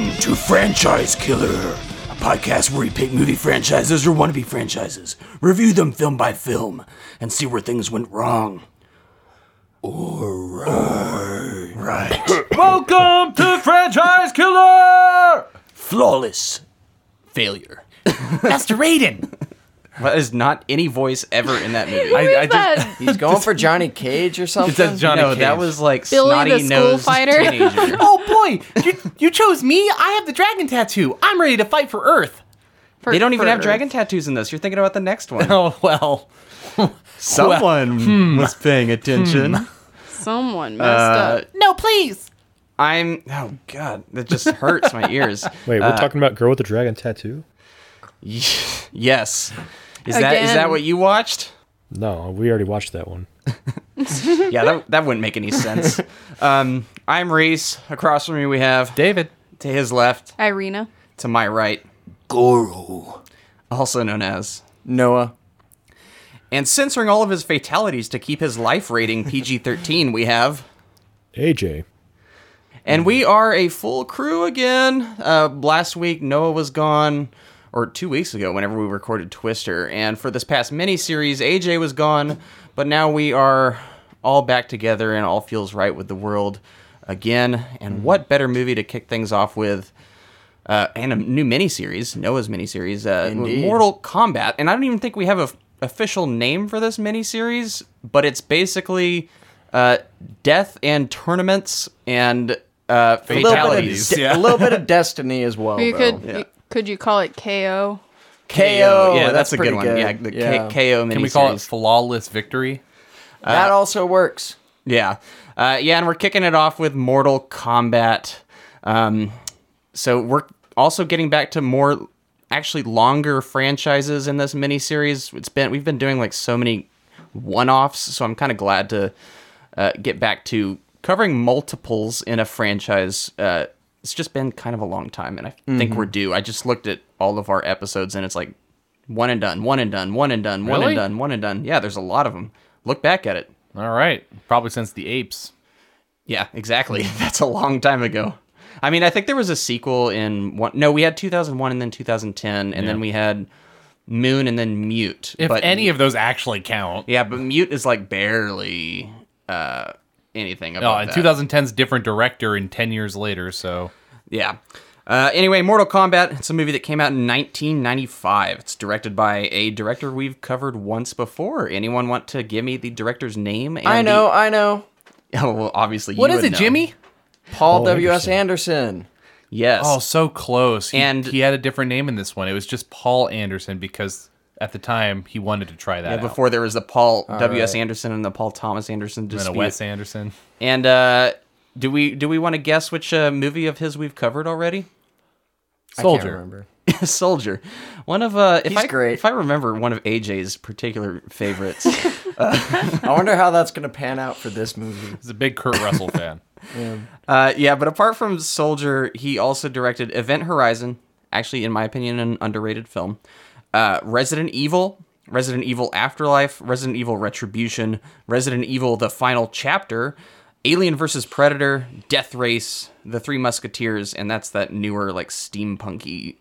Welcome to Franchise Killer, a podcast where we pick movie franchises or wannabe franchises, review them film by film, and see where things went wrong. Or right. right. Welcome to Franchise Killer! Flawless failure. Master Raiden! That is not any voice ever in that movie. I, I that? He's going for Johnny Cage or something. it says Johnny no, Cage. that was like Billy the snotty school nosed fighter. teenager. Oh boy! You, you chose me? I have the dragon tattoo. I'm ready to fight for Earth. For- They don't even for- have dragon tattoos in this. You're thinking about the next one. Oh, well. Someone hmm. was paying attention. Hmm. Someone messed Uh, up. No, please! I'm. Oh God, that just hurts my ears. Wait, we're uh, talking about Girl with the Dragon Tattoo? Yes. Is that is that what you watched? No, we already watched that one. Yeah, that, that wouldn't make any sense. um, I'm Reese. Across from me we have David. to his left, Irina. to my right, Goro. also known as Noah. and censoring all of his fatalities to keep his life rating PG-13. We have. AJ. And we are a full crew again. Uh, last week, Noah was gone, or two weeks ago, whenever we recorded Twister. And for this past mini series, AJ was gone, but now we are all back together and all feels right with the world again. And what better movie to kick things off with? Uh, and a new miniseries, Noah's miniseries, uh, Indeed. Mortal Kombat. And I don't even think we have a f- official name for this miniseries, but it's basically uh, death and tournaments and uh, A little, bit fatalities. of, de- a little bit of destiny as well. You though. could you- could you call it KO? KO. Yeah, that's, that's a good one. good. Yeah, the Yeah. K- KO miniseries. Can we call it Flawless Victory? that also works. Yeah. Uh, yeah, and we're kicking it off with Mortal Kombat. Um, so we're also getting back to more actually longer franchises in this miniseries. It's been we've been doing like so many one-offs, so I'm kind of glad to uh, get back to covering multiples in a franchise. It's just been kind of a long time, and I think we're due. I just looked at all of our episodes, and it's like one and done, one and done, one and done, one Really? and done, one and done. Yeah, there's a lot of them. Look back at it. All right. Probably since the apes. Yeah, exactly. That's a long time ago. I mean, I think there was a sequel in one. No, we had 2001 and then 2010, and then we had Moon and then Mute. If but any of those actually count. yeah, but Mute is like barely uh, anything No, about and that. 2010's different director in 10 years later, so. Yeah. Uh, anyway, Mortal Kombat. It's a movie that came out in 1995. It's directed by a director we've covered once before. Anyone want to give me the director's name? And I know, the- I know. oh, well, obviously you What is would it, know. Jimmy? Paul Paul W.S. Anderson. Yes. Oh, so close. He, And- he had a different name in this one. It was just Paul Anderson because at the time he wanted to try that Yeah, out. before there was the Paul W.S. right. Anderson and the Paul Thomas Anderson and then a Wes Anderson. And uh, do we do we want to guess which uh, movie of his we've covered already? I can't Soldier. remember. Soldier. One of uh, if He's I great. if I remember one of AJ's particular favorites. I wonder how that's going to pan out for this movie. He's a big Kurt Russell fan. uh, yeah, but apart from Soldier, he also directed Event Horizon. Actually, in my opinion, an underrated film. Uh, Resident Evil, Resident Evil Afterlife, Resident Evil Retribution, Resident Evil: The Final Chapter, Alien vs Predator, Death Race, The Three Musketeers, and that's that newer like steampunky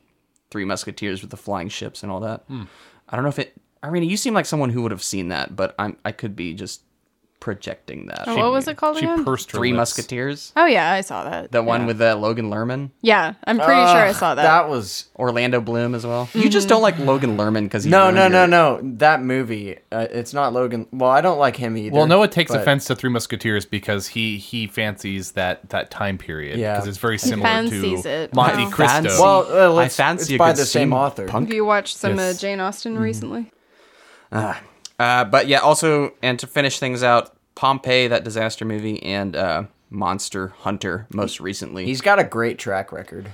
Three Musketeers with the flying ships and all that. I don't know if it. I mean, you seem like someone who would have seen that, but I'm I could be just projecting that. Oh, what was it called She again? pursed her Three lips. Musketeers, oh yeah, I saw that. the one yeah. with uh, Logan Lerman, Yeah, I'm pretty sure I saw that. That was Orlando Bloom as well. You just don't like Logan Lerman because no, no, no, no. That movie. Uh, it's not Logan. Well, I don't like him either. Well, Noah takes but- offense to Three Musketeers because he he fancies that that time period Yeah. because it's very similar fancies to it. Monte Wow. Cristo. Fancy. Well, uh, let's- fancy it's a by good the same steam author. Have you watched some Yes. uh, Jane Austen Mm-hmm. recently? Uh, but yeah, also and to finish things out, Pompeii, that disaster movie, and uh, Monster Hunter, most recently. He's got a great track record.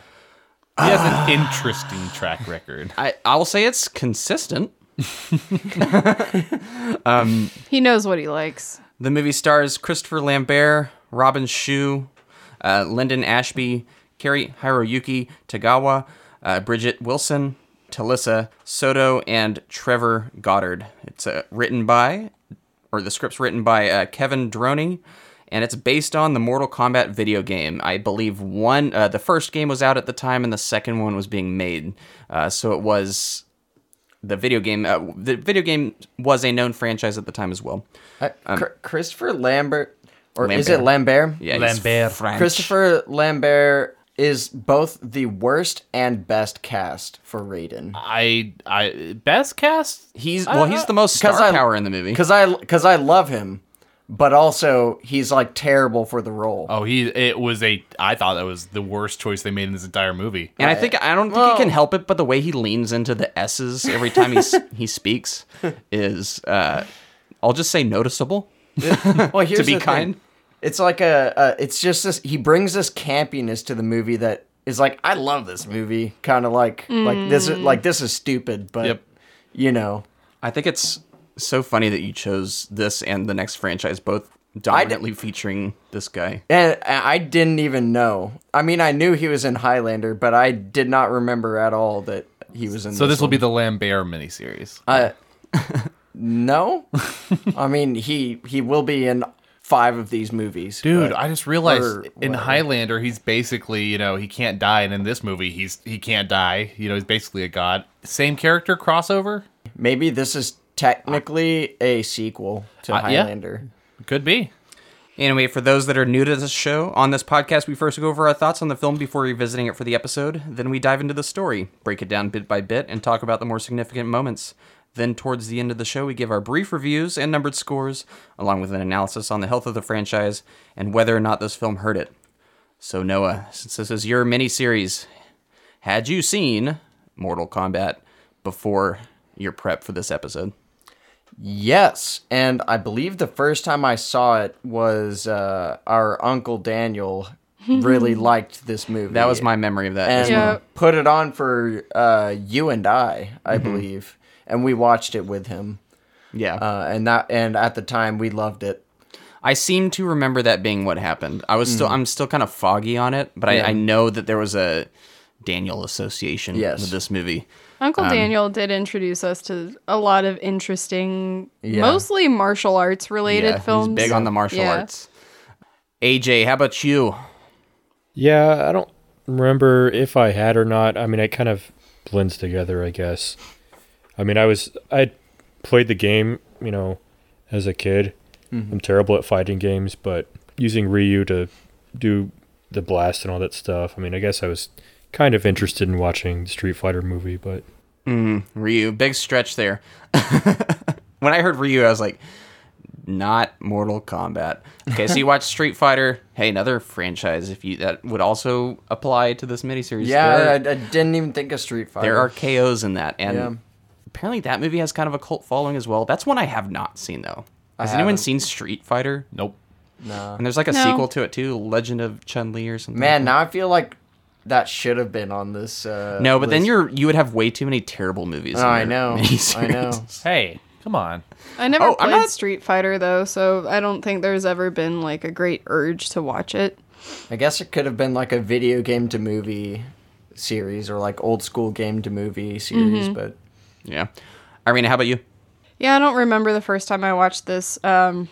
he has an interesting track record. I I will say it's consistent. He knows what he likes. The movie stars Christopher Lambert, Robin Shou, uh, Linden Ashby, Cary Hiroyuki Tagawa, uh, Bridget Wilson, Talisa Soto, and Trevor Goddard. It's uh, written by, or the script's written by uh, Kevin Droney, and it's based on the Mortal Kombat video game. I believe one, uh, the first game was out at the time, and the second one was being made. Uh, so it was the video game. Uh, the video game was a known franchise at the time as well. Uh, Chr- Christopher Lambert, or is it Lambert? Yeah, he's Lambert. French. Christopher Lambert is both the worst and best cast for Raiden. I I best cast. He's well, he's the most Uh, 'Cause star I- power in the movie. Because I because I love him, but also he's like terrible for the role. Oh, he it was a. I thought that was the worst choice they made in this entire movie. And I think I don't think he can help it, but the way he leans into the S's every time he he speaks is, uh, I'll just say noticeable. Well, here's be the thing. Kind. It's like a, a it's just this. He brings this campiness to the movie that is like I love this movie. Kind of like like this is like this is stupid, but Yep. you know. I think it's so funny that you chose this and the next franchise both dominantly featuring this guy. And I didn't even know. I mean, I knew he was in Highlander, but I did not remember at all that he was in. So this will one. be the Lambert miniseries. Uh, no, I mean he he will be in five of these movies, Dude, but- I just realized in whatever. Highlander he's basically, you know, he can't die and in this movie he's he can't die. You know, he's basically a god. Same character crossover? maybe this is technically a sequel to Uh, yeah. Highlander. Could be. Anyway, for those that are new to this show, on this podcast, we first go over our thoughts on the film before revisiting it for the episode. Then we dive into the story, break it down bit by bit, and talk about the more significant moments. Then, towards the end of the show, we give our brief reviews and numbered scores, along with an analysis on the health of the franchise and whether or not this film hurt it. So, Noah, since this is your mini series, had you seen Mortal Kombat before your prep for this episode? Yes, and I believe the first time I saw it was uh, our uncle Daniel really liked this movie. That was my memory of that. and as Yeah. well. put it on for uh, you and I, I Mm-hmm. believe, and we watched it with him. Yeah. Uh, and that and at the time we loved it. I seem to remember that being what happened. I was still, I'm still kind of foggy on it, but Mm-hmm. Yeah. I, I know that there was a Daniel association Yes. with this movie. Uncle Um, Daniel did introduce us to a lot of interesting, Yeah. mostly martial arts related Yeah, films. he's big on the martial Yeah. arts. AJ, how about you? Yeah, I don't remember if I had or not. I mean, it kind of blends together, I guess. I mean, I was I played the game, you know, as a kid. Mm-hmm. I'm terrible at fighting games, but using Ryu to do the blast and all that stuff. I mean, I guess I was kind of interested in watching the Street Fighter movie, but mm, Ryu, big stretch there. when I heard Ryu, I was like, not Mortal Kombat. Okay, so you watch Street Fighter. Hey, another franchise. If you that would also apply to this miniseries. Yeah, There I, I didn't even think of Street Fighter. There are KOs in that, and Yeah. Apparently that movie has kind of a cult following as well. That's one I have not seen though. Has anyone haven't. seen Street Fighter? Nope. no. And there's like a No. sequel to it too, Legend of Chun Li or something. Man, now I feel like that should have been on this. Uh, no, but then you're you would have way too many terrible movies. Oh, I your know. I know. Hey, come on. I never Oh, I'm played not- Street Fighter though, so I don't think there's ever been like a great urge to watch it. I guess it could have been like a video game to movie series or like old school game to movie series, but Yeah, Irina, how about you? Yeah, I don't remember the first time I watched this. Um,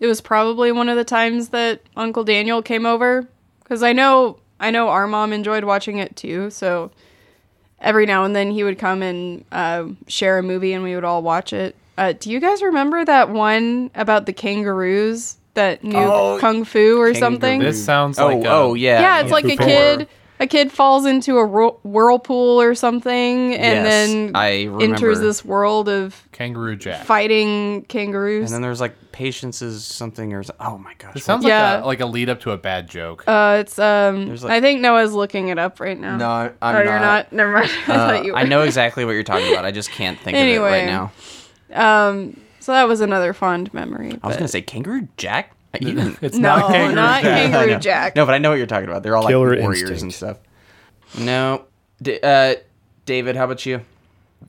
it was probably one of the times that Uncle Daniel came over because I know I know our mom enjoyed watching it too. So every now and then he would come and uh, share a movie and we would all watch it. Uh, do you guys remember that one about the kangaroos that knew Oh, kung fu or something? This sounds Oh, like a, oh yeah, yeah, it's like a kid. A kid falls into a whirlpool or something, and Yes, then I enters this world of Kangaroo Jack. fighting kangaroos. And then there's like patience is something or oh my gosh. It sounds Yeah. like a, like a lead up to a bad joke. Uh, it's um. Like- I think Noah's looking it up right now. no, I'm oh, not. you're not. Never mind. I thought you were. I know exactly what you're talking about. I just can't think of it Anyway. right now. Um. So that was another fond memory. I was but- gonna say Kangaroo Jack. I even it's no, not Kangaroo not Jack. Kangaroo Jack. No, but I know what you're talking about. They're all Killer like warriors Instinct. and stuff. No, D- uh, David, how about you?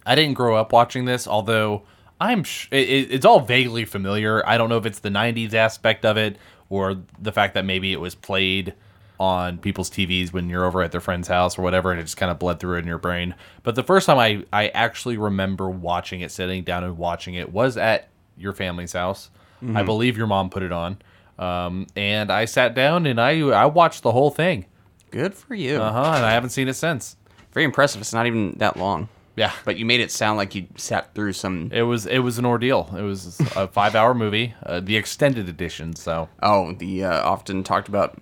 I didn't grow up watching this, although I'm sh- it, it- it's all vaguely familiar. I don't know if it's the '90s aspect of it or the fact that maybe it was played on people's TVs when you're over at their friend's house or whatever, and it just kind of bled through in your brain. But the first time I I actually remember watching it, sitting down and watching it, was at your family's house. I believe your mom put it on. Um, and I sat down and I I watched the whole thing. Good for you. Uh huh. And I haven't seen it since. Very impressive. It's not even that long. Yeah. But you made it sound like you sat through some. It was it was an ordeal. It was a five hour movie, uh, the extended edition. So Oh, the uh, often talked about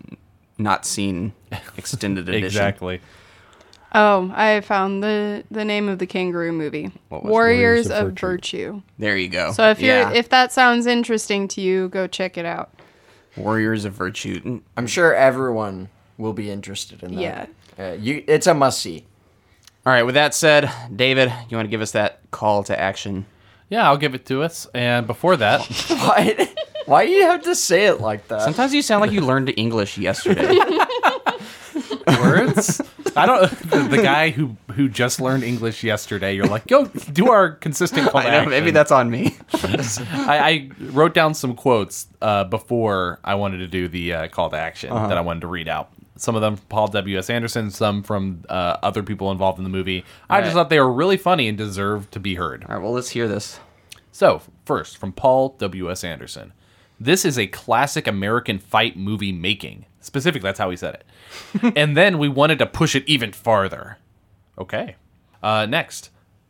not seen extended edition. exactly. Oh, I found the the name of the kangaroo movie. What was? Warriors, Warriors of of Virtue. There you go. So if you're if that sounds interesting to you, go check it out. Warriors of Virtue. I'm sure everyone will be interested in that. Yeah. Uh, you, it's a must see. All right. With that said, David, you want to give us that call to action? Yeah, I'll give it to us. And before that, Why? Why do you have to say it like that? Sometimes you sound like you learned English yesterday. words. I don't. The, the guy who who just learned English yesterday. You're like, go do our consistent call to I know, maybe that's on me. I, I wrote down some quotes uh, before I wanted to do the uh, call to action that I wanted to read out. Some of them from Paul W. S. Anderson, some from uh, other people involved in the movie. I just thought they were really funny and deserved to be heard. All right. Well, let's hear this. So, first, from Paul W.S. Anderson. This is a classic American fight movie making. Specifically, that's how he said it. and then we wanted to push it even farther. Okay. Uh, next.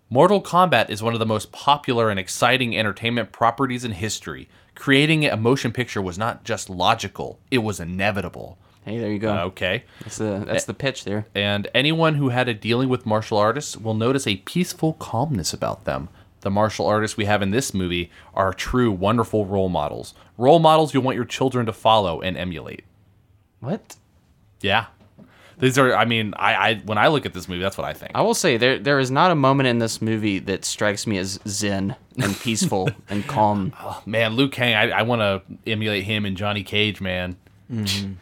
Mortal Kombat is one of the most popular and exciting entertainment properties in history. Creating a motion picture was not just logical, it was inevitable. Hey, there you go. Okay. That's the that's the pitch there. And anyone who had a dealing with martial artists will notice a peaceful calmness about them. The martial artists we have in this movie are true, wonderful role models. Role models you want your children to follow and emulate. What? Yeah. These are, I mean, I, I when I look at this movie, that's what I think. I will say there there is not a moment in this movie that strikes me as zen and peaceful and calm. Oh, Man, Liu Kang, I, I want to emulate him and Johnny Cage, man. Mm-hmm.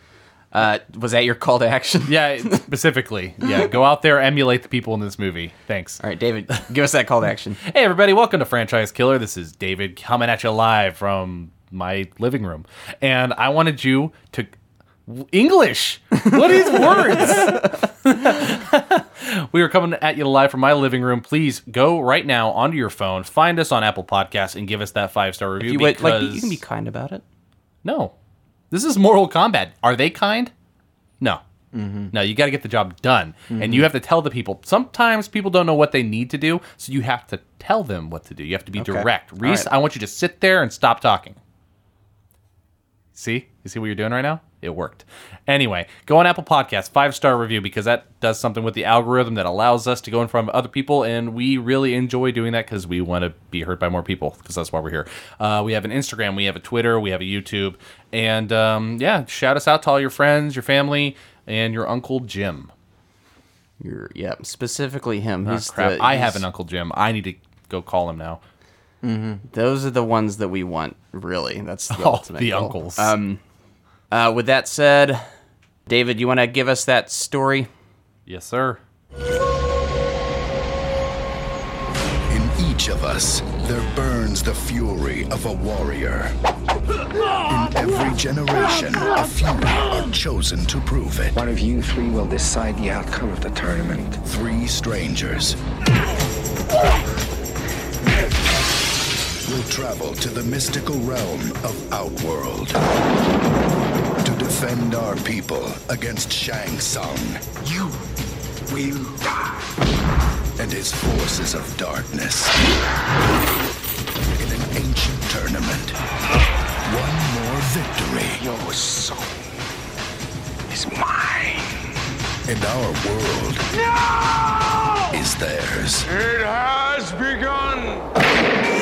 Uh, was that your call to action? Yeah, specifically. Yeah, go out there, emulate the people in this movie. Thanks. All right, David, give us that call to action. Hey, everybody, welcome to Franchise Killer. This is David coming at you live from my living room. And I wanted you to. English! What is words? we are coming at you live from my living room. Please go right now onto your phone, find us on Apple Podcasts, and give us that five star review. You would, like because- you can be kind about it. No. This is Mortal Kombat. Are they kind? No. Mm-hmm. No, you got to get the job done. And you mm-hmm. have to tell the people. Sometimes people don't know what they need to do, so you have to tell them what to do. You have to be direct. Reese, right. I want you to sit there and stop talking. See? You see what you're doing right now? It worked. Anyway, go on Apple Podcasts, five star review, because that does something with the algorithm that allows us to go in front of other people, and we really enjoy doing that because we want to be heard by more people, because that's why we're here. Uh, we have an Instagram, we have a Twitter, we have a YouTube, and um, yeah, shout us out to all your friends, your family, and your Uncle Jim. You're yeah, specifically him. He's crap, the- I have an Uncle Jim. I need to go call him now. Those are the ones that we want. Really, that's the Oh, ultimate the uncles. Um, uh, with that said, David, you want to give us that story? Yes, sir. In each of us, there burns the fury of a warrior. In every generation, a few are chosen to prove it. One of you three will decide the outcome of the tournament. Three strangers will travel to the mystical realm of Outworld to defend our people against Shang Tsung You will die. and his forces of darkness. In an ancient tournament, one more victory, Your soul is mine. and our world is theirs. It has begun.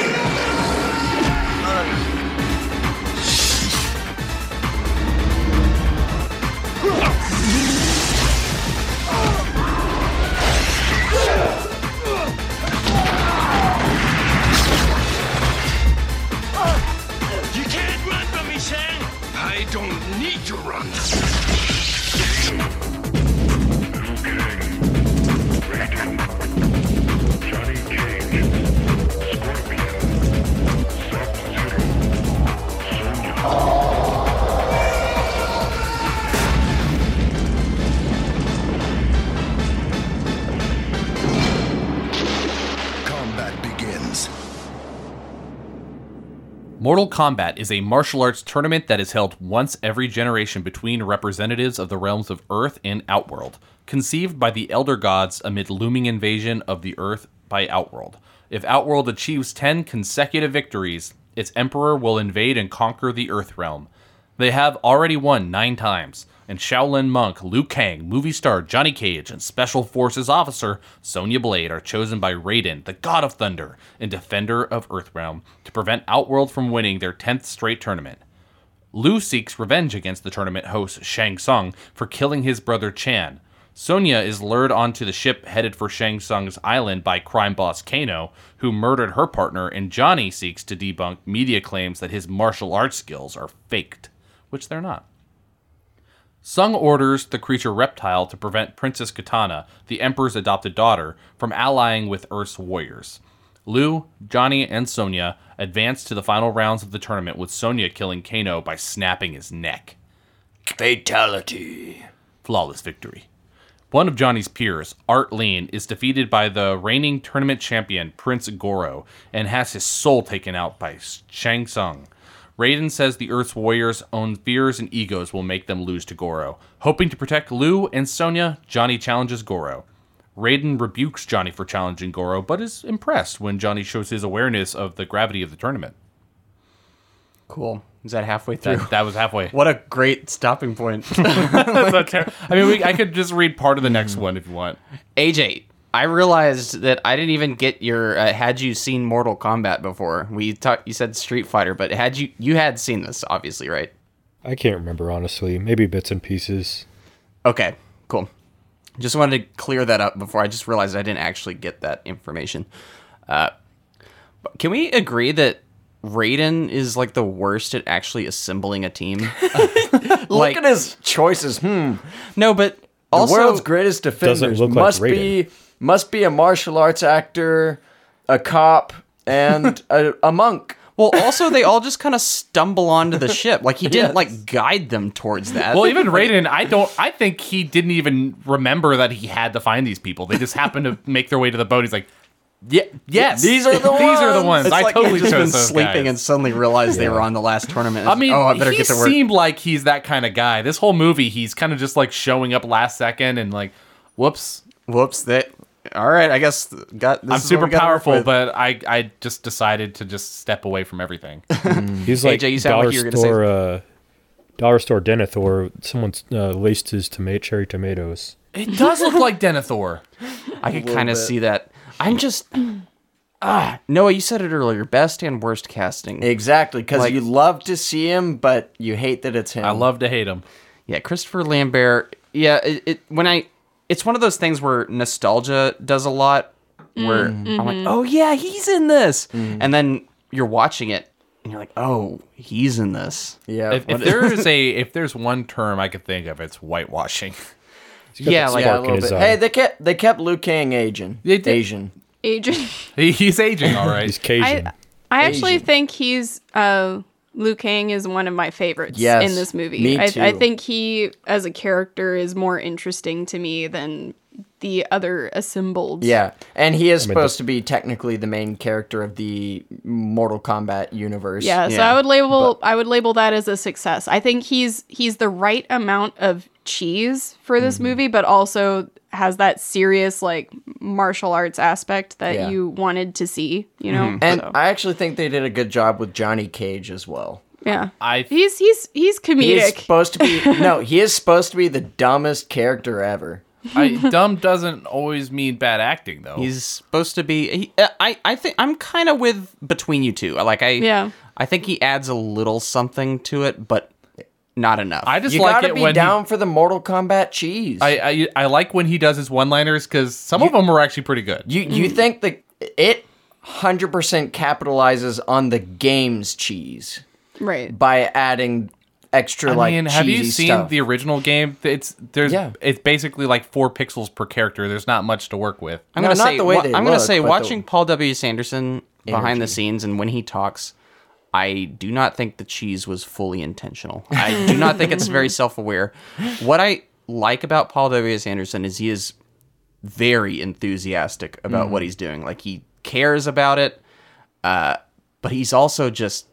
Mortal Kombat is a martial arts tournament that is held once every generation between representatives of the realms of Earth and Outworld, conceived by the Elder Gods amid looming invasion of the Earth by Outworld. If Outworld achieves 10 consecutive victories, its emperor will invade and conquer the Earth realm. They have already won nine times, and Shaolin monk Liu Kang, movie star Johnny Cage, and Special Forces officer Sonya Blade are chosen by Raiden, the God of Thunder and defender of Earthrealm, to prevent Outworld from winning their 10th straight tournament. Liu seeks revenge against the tournament host Shang Tsung for killing his brother Chan. Sonya is lured onto the ship headed for Shang Tsung's island by crime boss Kano, who murdered her partner, and Johnny seeks to debunk media claims that his martial arts skills are faked, which they're not. Tsung orders the creature Reptile to prevent Princess Kitana, the Emperor's adopted daughter, from allying with Earth's warriors. Liu, Johnny, and Sonya advance to the final rounds of the tournament with Sonya killing Kano by snapping his neck. Fatality. Flawless victory. One of Johnny's peers, Art Lean, is defeated by the reigning tournament champion, Prince Goro, and has his soul taken out by Shang Tsung. Raiden says the Earth's warriors' own fears and egos will make them lose to Goro. Hoping to protect Liu and Sonya, Johnny challenges Goro. Raiden rebukes Johnny for challenging Goro, but is impressed when Johnny shows his awareness of the gravity of the tournament. Cool. Is that halfway through? That, that was halfway. what a great stopping point. That's not ter- I mean, we, I could just read part of the next one if you want. AJ, I realized that I didn't even get your. Uh, had you seen Mortal Kombat before? We talked. You said Street Fighter, but had you? You had seen this, obviously, right? I can't remember honestly. Maybe bits and pieces. Okay, cool. Just wanted to clear that up before I just realized I didn't actually get that information. Uh, can we agree that Raiden is like the worst at actually assembling a team? Look at his choices. Hmm. no, but The also world's greatest defenders look like must be Raiden. Must be a martial arts actor, a cop, and a, a monk. well, also they all just kind of stumble onto the ship. Like he didn't Yes. like guide them towards that. Well, even Raiden, I don't. I think he didn't even remember that he had to find these people. They just happened to make their way to the boat. He's like, Yeah, yes, these are the ones. these are the ones. It's I like totally he'd just chose been those sleeping guys. and suddenly realized they were on the last tournament. I mean, oh, I better he get to work. seemed like he's that kind of guy. This whole movie, he's kind of just like showing up last second and like, whoops, Whoops! That. All right, I guess got. This I'm is super we gotta work powerful, but I I just decided to just step away from everything. He's like AJ, you sound dollar like you were gonna say store, uh, dollar store Denethor. Someone's uh, laced his tomato cherry tomatoes. it does look like Denethor. I could kind of see that. I'm just. Ah, Noah, you said it earlier. Best and worst casting. Exactly, because Like- you love to see him, but you hate that it's him. I love to hate him. Yeah, Christopher Lambert. Yeah, it, it when I. It's one of those things where nostalgia does a lot. Where I'm like, oh yeah, he's in this, and then you're watching it and you're like, oh, he's in this. Yeah, If, if there is a if there's one term I could think of, it's whitewashing. Yeah, like yeah, a little bit. eye. Hey, they kept they kept Liu Kang aging. They did. Asian. Agent. He, he's aging, all right. He's Cajun. I I actually Asian. think he's uh Liu Kang is one of my favorites Yes, in this movie. me I, I think he as a character is more interesting to me than the other assembled. Yeah, and he is mean, supposed to be technically the main character of the Mortal Kombat universe. Yeah, so I would label I would label that as a success. I think he's he's the right amount of cheese for this Mm-hmm. movie, but also has that serious like martial arts aspect that Yeah. you wanted to see. You know, And So, I actually think they did a good job with Johnny Cage as well. yeah, I he's he's he's He is comedic. supposed to be no, he is supposed to be the dumbest character ever. I, dumb doesn't always mean bad acting, though. He's supposed to be. He, uh, I I think I'm kind of with between you two. Like I Yeah. I think he adds a little something to it, but not enough. I just You like gotta it be when down for the Mortal Kombat cheese. I, I I like when he does his one-liners because some of them are actually pretty good. you you mm. think that it hundred percent capitalizes on the game's cheese right. by adding extra I like mean, have you seen stuff. the original game? It's there's Yeah. it's basically like four pixels per character. There's not much to work with. I'm No, gonna not say the way wa- they I'm gonna say but the watching Paul W.S. Anderson behind the scenes and when he talks, I do not think the cheese was fully intentional. I do not think it's very self-aware. What I like about Paul W. Anderson is he is very enthusiastic about what he's doing. Like he cares about it, uh, but he's also just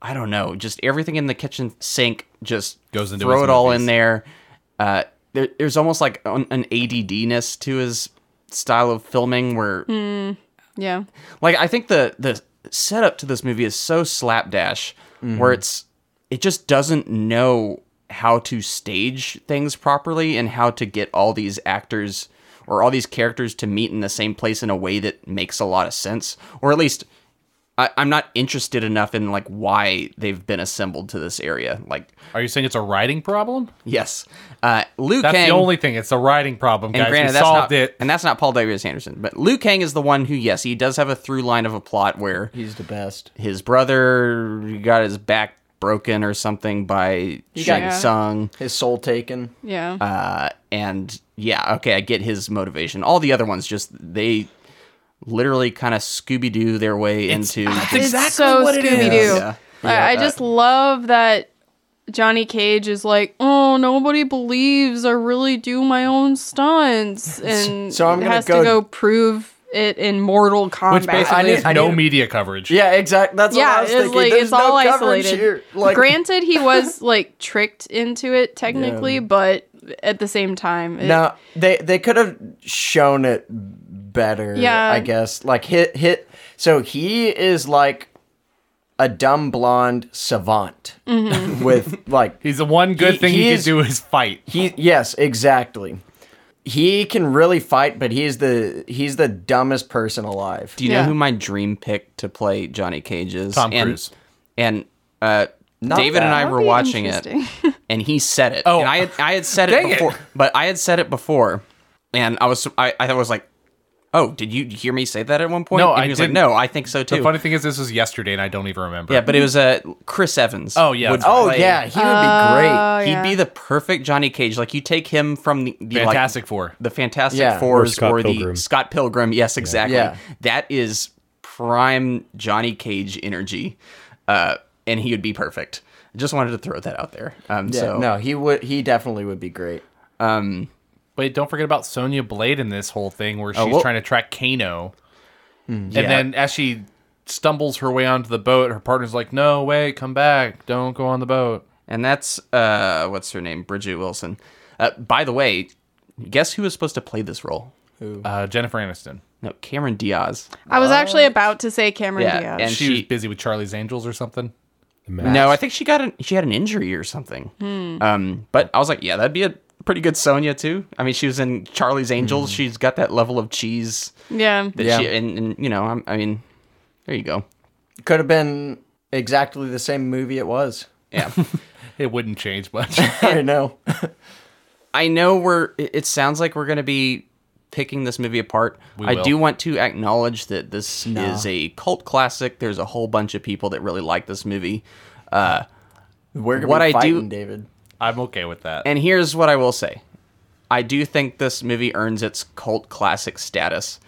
I don't know, just everything in the kitchen sink just Goes into throw it all movies. in there. Uh, there. There's almost like an, an ADD-ness to his style of filming where Yeah. like I think the the setup to this movie is so slapdash where mm-hmm. it's it just doesn't know how to stage things properly and how to get all these actors or all these characters to meet in the same place in a way that makes a lot of sense. Or at least I, I'm not interested enough in like why they've been assembled to this area. Like, Are you saying it's a writing problem? yes, uh, Liu That's Kang. the only thing. It's a writing problem, and guys. granted, we that's solved not, it. and that's not Paul W. S. Anderson, but Liu Kang is the one who, yes, he does have a through line of a plot where He's the best. his brother got his back broken or something by Shang got- Tsung. His soul taken. Yeah. Uh, and yeah, okay, I get his motivation. All the other ones just they literally kind of Scooby Doo their way into. that's it's exactly so what it is. Scooby Doo. Yeah. I, I just love that Johnny Cage is like, oh, nobody believes I really do my own stunts, and So I'm has go- to go prove it in Mortal Kombat. Which basically I need- is I no need- media coverage. Yeah, exactly. That's what yeah, I was it's thinking. like There's it's no all isolated. here. Like, Granted, he was like tricked into it technically, but at the same time, it- No, they they could have shown it better. Yeah. I guess like hit hit. So he is like a dumb blonde savant Mm-hmm. with like He's the one good He- thing he, he can do is fight. he. Yes, exactly. He can really fight, but he's the he's the dumbest person alive. Do you Yeah. know who my dream pick to play Johnny Cage is? Tom and, Cruise. And uh, Not David and. I That were would be watching it, and he said it. Oh. and I had I had said it Dang it. before, but I had said it before, and I was I I was like, oh, did you hear me say that at one point? No, and I he was like, didn't. no, I think so too. The funny thing is, this was yesterday, and I don't even remember. yeah, but it was uh, Chris Evans. Oh, yeah, would Oh play- yeah, he would be great. Oh, He'd yeah. be the perfect Johnny Cage. Like you take him from the, the like, Fantastic Four. the Fantastic Yeah. Fours Or Scott or, the Pilgrim. Scott Pilgrim. Yes, exactly. Yeah. That is prime Johnny Cage energy, uh, and he would be perfect. I just wanted to throw that out there. Um, Yeah, so no, he would. He definitely would be great. um, Wait, don't forget about Sonya Blade in this whole thing where she's Oh, well- trying to track Kano. And Yeah. then as she stumbles her way onto the boat, her partner's like, no, wait, come back. Don't go on the boat. and that's uh, what's her name, Bridget Wilson. Uh, by the way, guess who was supposed to play this role? Uh, Jennifer Aniston. No, Cameron Diaz. I was actually about to say Cameron Yeah, Diaz. and she, she- was busy with Charlie's Angels or something. No, I think she got an she had an injury or something. Um, but I was like, yeah, that'd be a pretty good Sonya too. I mean, she was in Charlie's Angels. She's got that level of cheese yeah. that Yeah. she and, and you know, I'm, I mean, there you go. Could have been exactly the same movie it was. Yeah, It wouldn't change much. I know. I know we're. It it sounds like we're gonna be picking this movie apart. We I will. do want to acknowledge that this is a cult classic. There's a whole bunch of people that really like this movie. Uh, We're gonna What be I do- David. I'm okay with that. And here's what I will say. I do think this movie earns its cult classic status,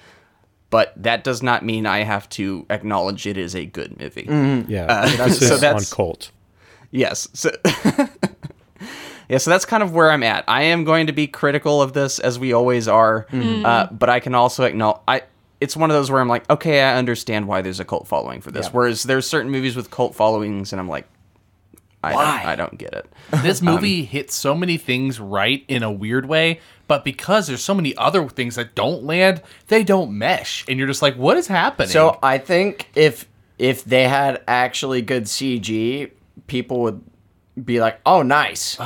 but that does not mean I have to acknowledge it is a good movie. Yeah, Uh, so emphasis on that's- cult. Yes. So Yeah, so that's kind of where I'm at. I am going to be critical of this as we always are, uh, but I can also acknowledge I it's one of those where I'm like, okay, I understand why there's a cult following for this. Yeah. Whereas there's certain movies with cult followings and I'm like I Why? don't, I don't get it. this um, movie hits so many things right in a weird way, but because there's so many other things that don't land, they don't mesh. And you're just like, what is happening? So I think if if they had actually good CG, people would be like, "Oh, nice."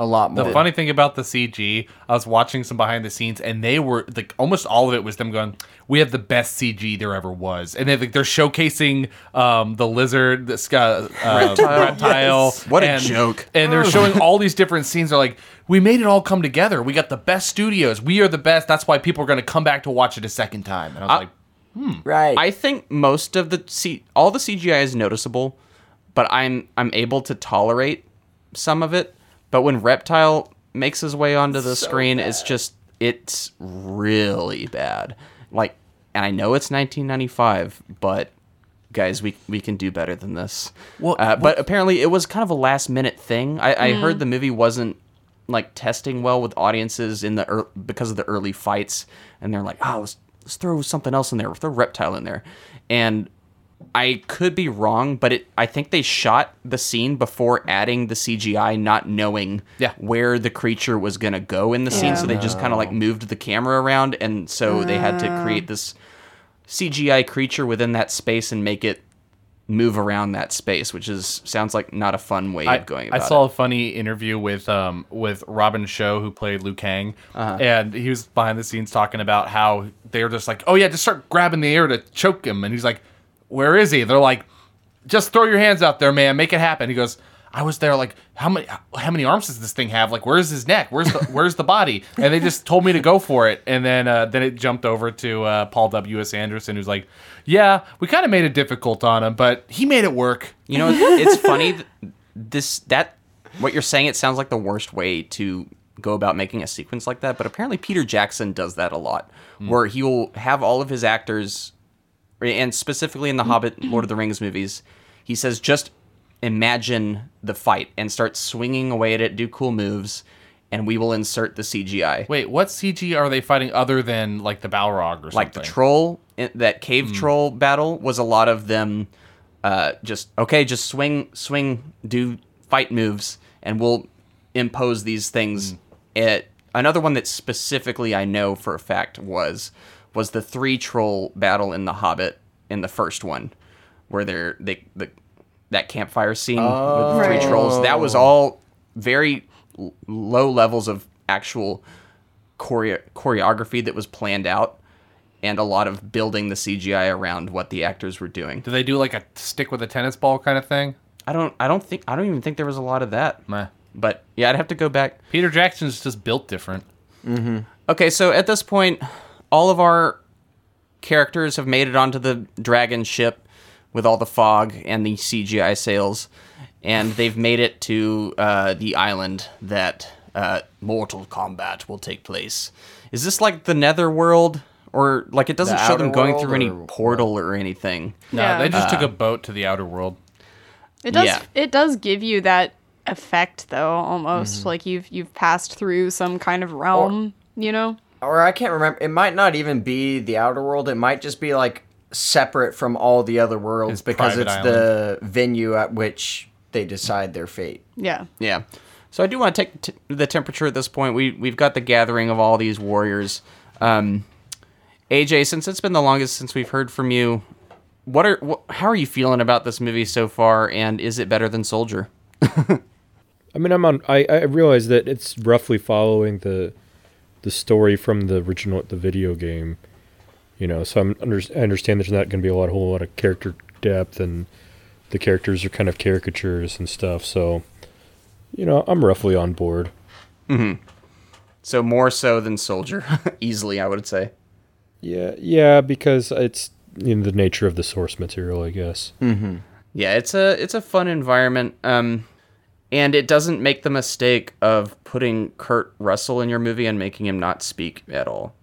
a lot more. The funny thing about the CG, I was watching some behind the scenes, and they were like almost all of it was them going, "We have the best CG there ever was," and they like they're showcasing um, the lizard, the ska, uh, reptile. Yes. What a and- joke. And they're showing all these different scenes. They're like, "We made it all come together. We got the best studios. We are the best. That's why people are going to come back to watch it a second time." And I was like, right. I think most of the C- all the CGI is noticeable, but I'm I'm able to tolerate some of it. But when Reptile makes his way onto the screen, it's just it's really bad. Like, and I know it's 1995, but guys, we we can do better than this. Well, uh, but apparently it was kind of a last minute thing. I, I heard the movie wasn't like testing well with audiences in the ear because of the early fights, and they're like, oh, let's, let's throw something else in there, throw reptile in there, and I could be wrong, but it I think they shot the scene before adding the CGI, not knowing Yeah. where the creature was gonna go in the scene. Yeah. So they just kind of like moved the camera around, and so they had to create this CGI creature within that space and make it move around that space, which is sounds like not a fun way I, of going I about saw it. a funny interview with um with Robin Shou who played Liu Kang, Uh-huh. and he was behind the scenes talking about how they were just like, oh yeah, just start grabbing the air to choke him, and he's like, where is he? They're like, just throw your hands out there, man, make it happen. He goes. I was there like how many how many arms does this thing have? Like where's his neck? Where's the where's the body? And they just told me to go for it. And then uh, then it jumped over to uh, Paul W S Anderson who's like, yeah, we kind of made it difficult on him, but he made it work. You know, it's funny. th- This that what you're saying. It sounds like the worst way to go about making a sequence like that. But apparently, Peter Jackson does that a lot, where he will have all of his actors, and specifically in the Hobbit, Lord of the Rings movies, he says just imagine the fight and start swinging away at it, do cool moves, and we will insert the CGI. Wait, what CG are they fighting other than like the Balrog or something? like the troll that cave troll battle was a lot of them uh just okay just swing swing do fight moves and we'll impose these things it another one that specifically i know for a fact was was the three troll battle in the hobbit in the first one where they're they the that campfire scene with the three Right. trolls that was all very l- low levels of actual choreo- choreography that was planned out and a lot of building the CGI around what the actors were doing. Do they do like a stick with a tennis ball kind of thing? I don't I don't think I don't even think there was a lot of that. Meh. But yeah, I'd have to go back. Peter Jackson's just built different. Mm-hmm. Okay, so at this point all of our characters have made it onto the dragon ship with all the fog and the CGI sails and they've made it to uh, the island that uh, mortal Kombat will take place. Is this like the netherworld or like it doesn't The show them going through any or portal or anything? No, Yeah. they just took a boat to the outer world. It does. Yeah. It does give you that effect, though. Almost like you've you've passed through some kind of realm. you know. Or I can't remember. It might not even be the outer world. It might just be like separate from all the other worlds His because private it's the venue at which they decide their fate. Yeah. Yeah. So I do want to take t- the temperature at this point. We we've got the gathering of all these warriors. Um, AJ, since it's been the longest since we've heard from you, what are wh- how are you feeling about this movie so far? And is it better than Soldier? I mean, I'm on. I, I realize that it's roughly following the the story from the original the video game. You know, so I'm under, I understand there's not going to be a lot, whole lot of character depth, and the characters are kind of caricatures and stuff. So, you know, I'm roughly on board. Mhm. So more so than Soldier, easily I would say. Yeah, yeah, because it's in the nature of the source material, I guess. Mhm. Yeah, it's a it's a fun environment. Um, and it doesn't make the mistake of putting Kurt Russell in your movie and making him not speak at all.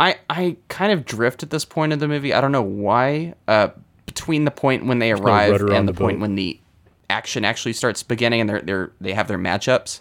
I I kind of drift at this point in the movie. I don't know why. Uh, between the point when they no arrive rudder and the, the point when the action actually starts beginning and they're they're they have their matchups.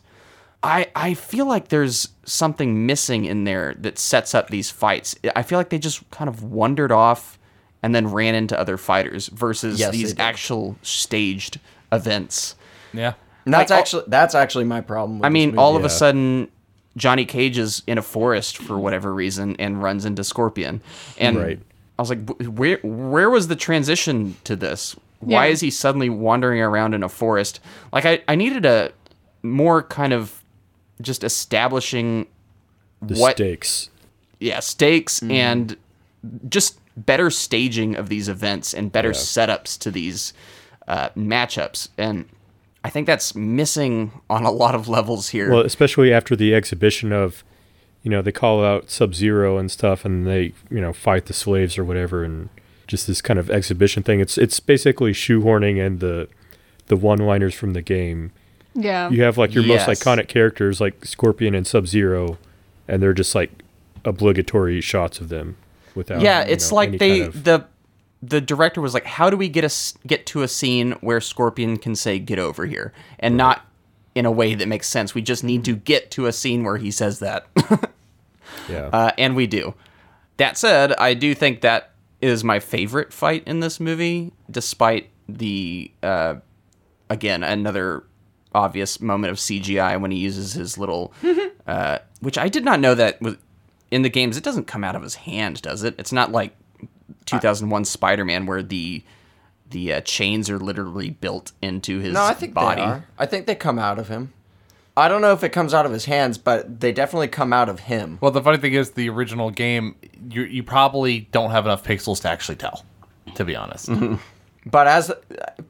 I, I feel like there's something missing in there that sets up these fights. I feel like they just kind of wandered off and then ran into other fighters versus Yes, these actual staged events. Yeah. And that's Like, actually that's actually my problem. With I this mean, movie. all of a sudden, Johnny Cage is in a forest for whatever reason and runs into Scorpion. And Right. I was like, where where was the transition to this? Why is he suddenly wandering around in a forest? Like, I, I needed a more kind of just establishing The what stakes. yeah stakes Mm-hmm. and just better staging of these events and better setups to these uh, matchups and i think that's missing on a lot of levels here Well, especially after the exhibition of, you know, they call out Sub Zero and stuff, and they, you know, fight the slaves or whatever, and just this kind of exhibition thing. It's it's basically shoehorning in the the one-liners from the game. Yeah. You have like your Yes. most iconic characters like Scorpion and Sub Zero, and they're just like obligatory shots of them without. yeah you it's know, like any they kind of- the the director was like how do we get us get to a scene where scorpion can say get over here and not in a way that makes sense we just need to get to a scene where he says that yeah. uh, and we do. That said, I do think that is my favorite fight in this movie, despite the uh, again another obvious moment of CGI when he uses his little, uh, which I did not know that was in the games. It doesn't come out of his hand, does it? It's not like 2001 Spider-Man where the the uh, chains are literally built into his No, I think body. they are. I think they come out of him. I don't know if it comes out of his hands, but they definitely come out of him. Well, the funny thing is, the original game, you you probably don't have enough pixels to actually tell. To be honest, But as uh,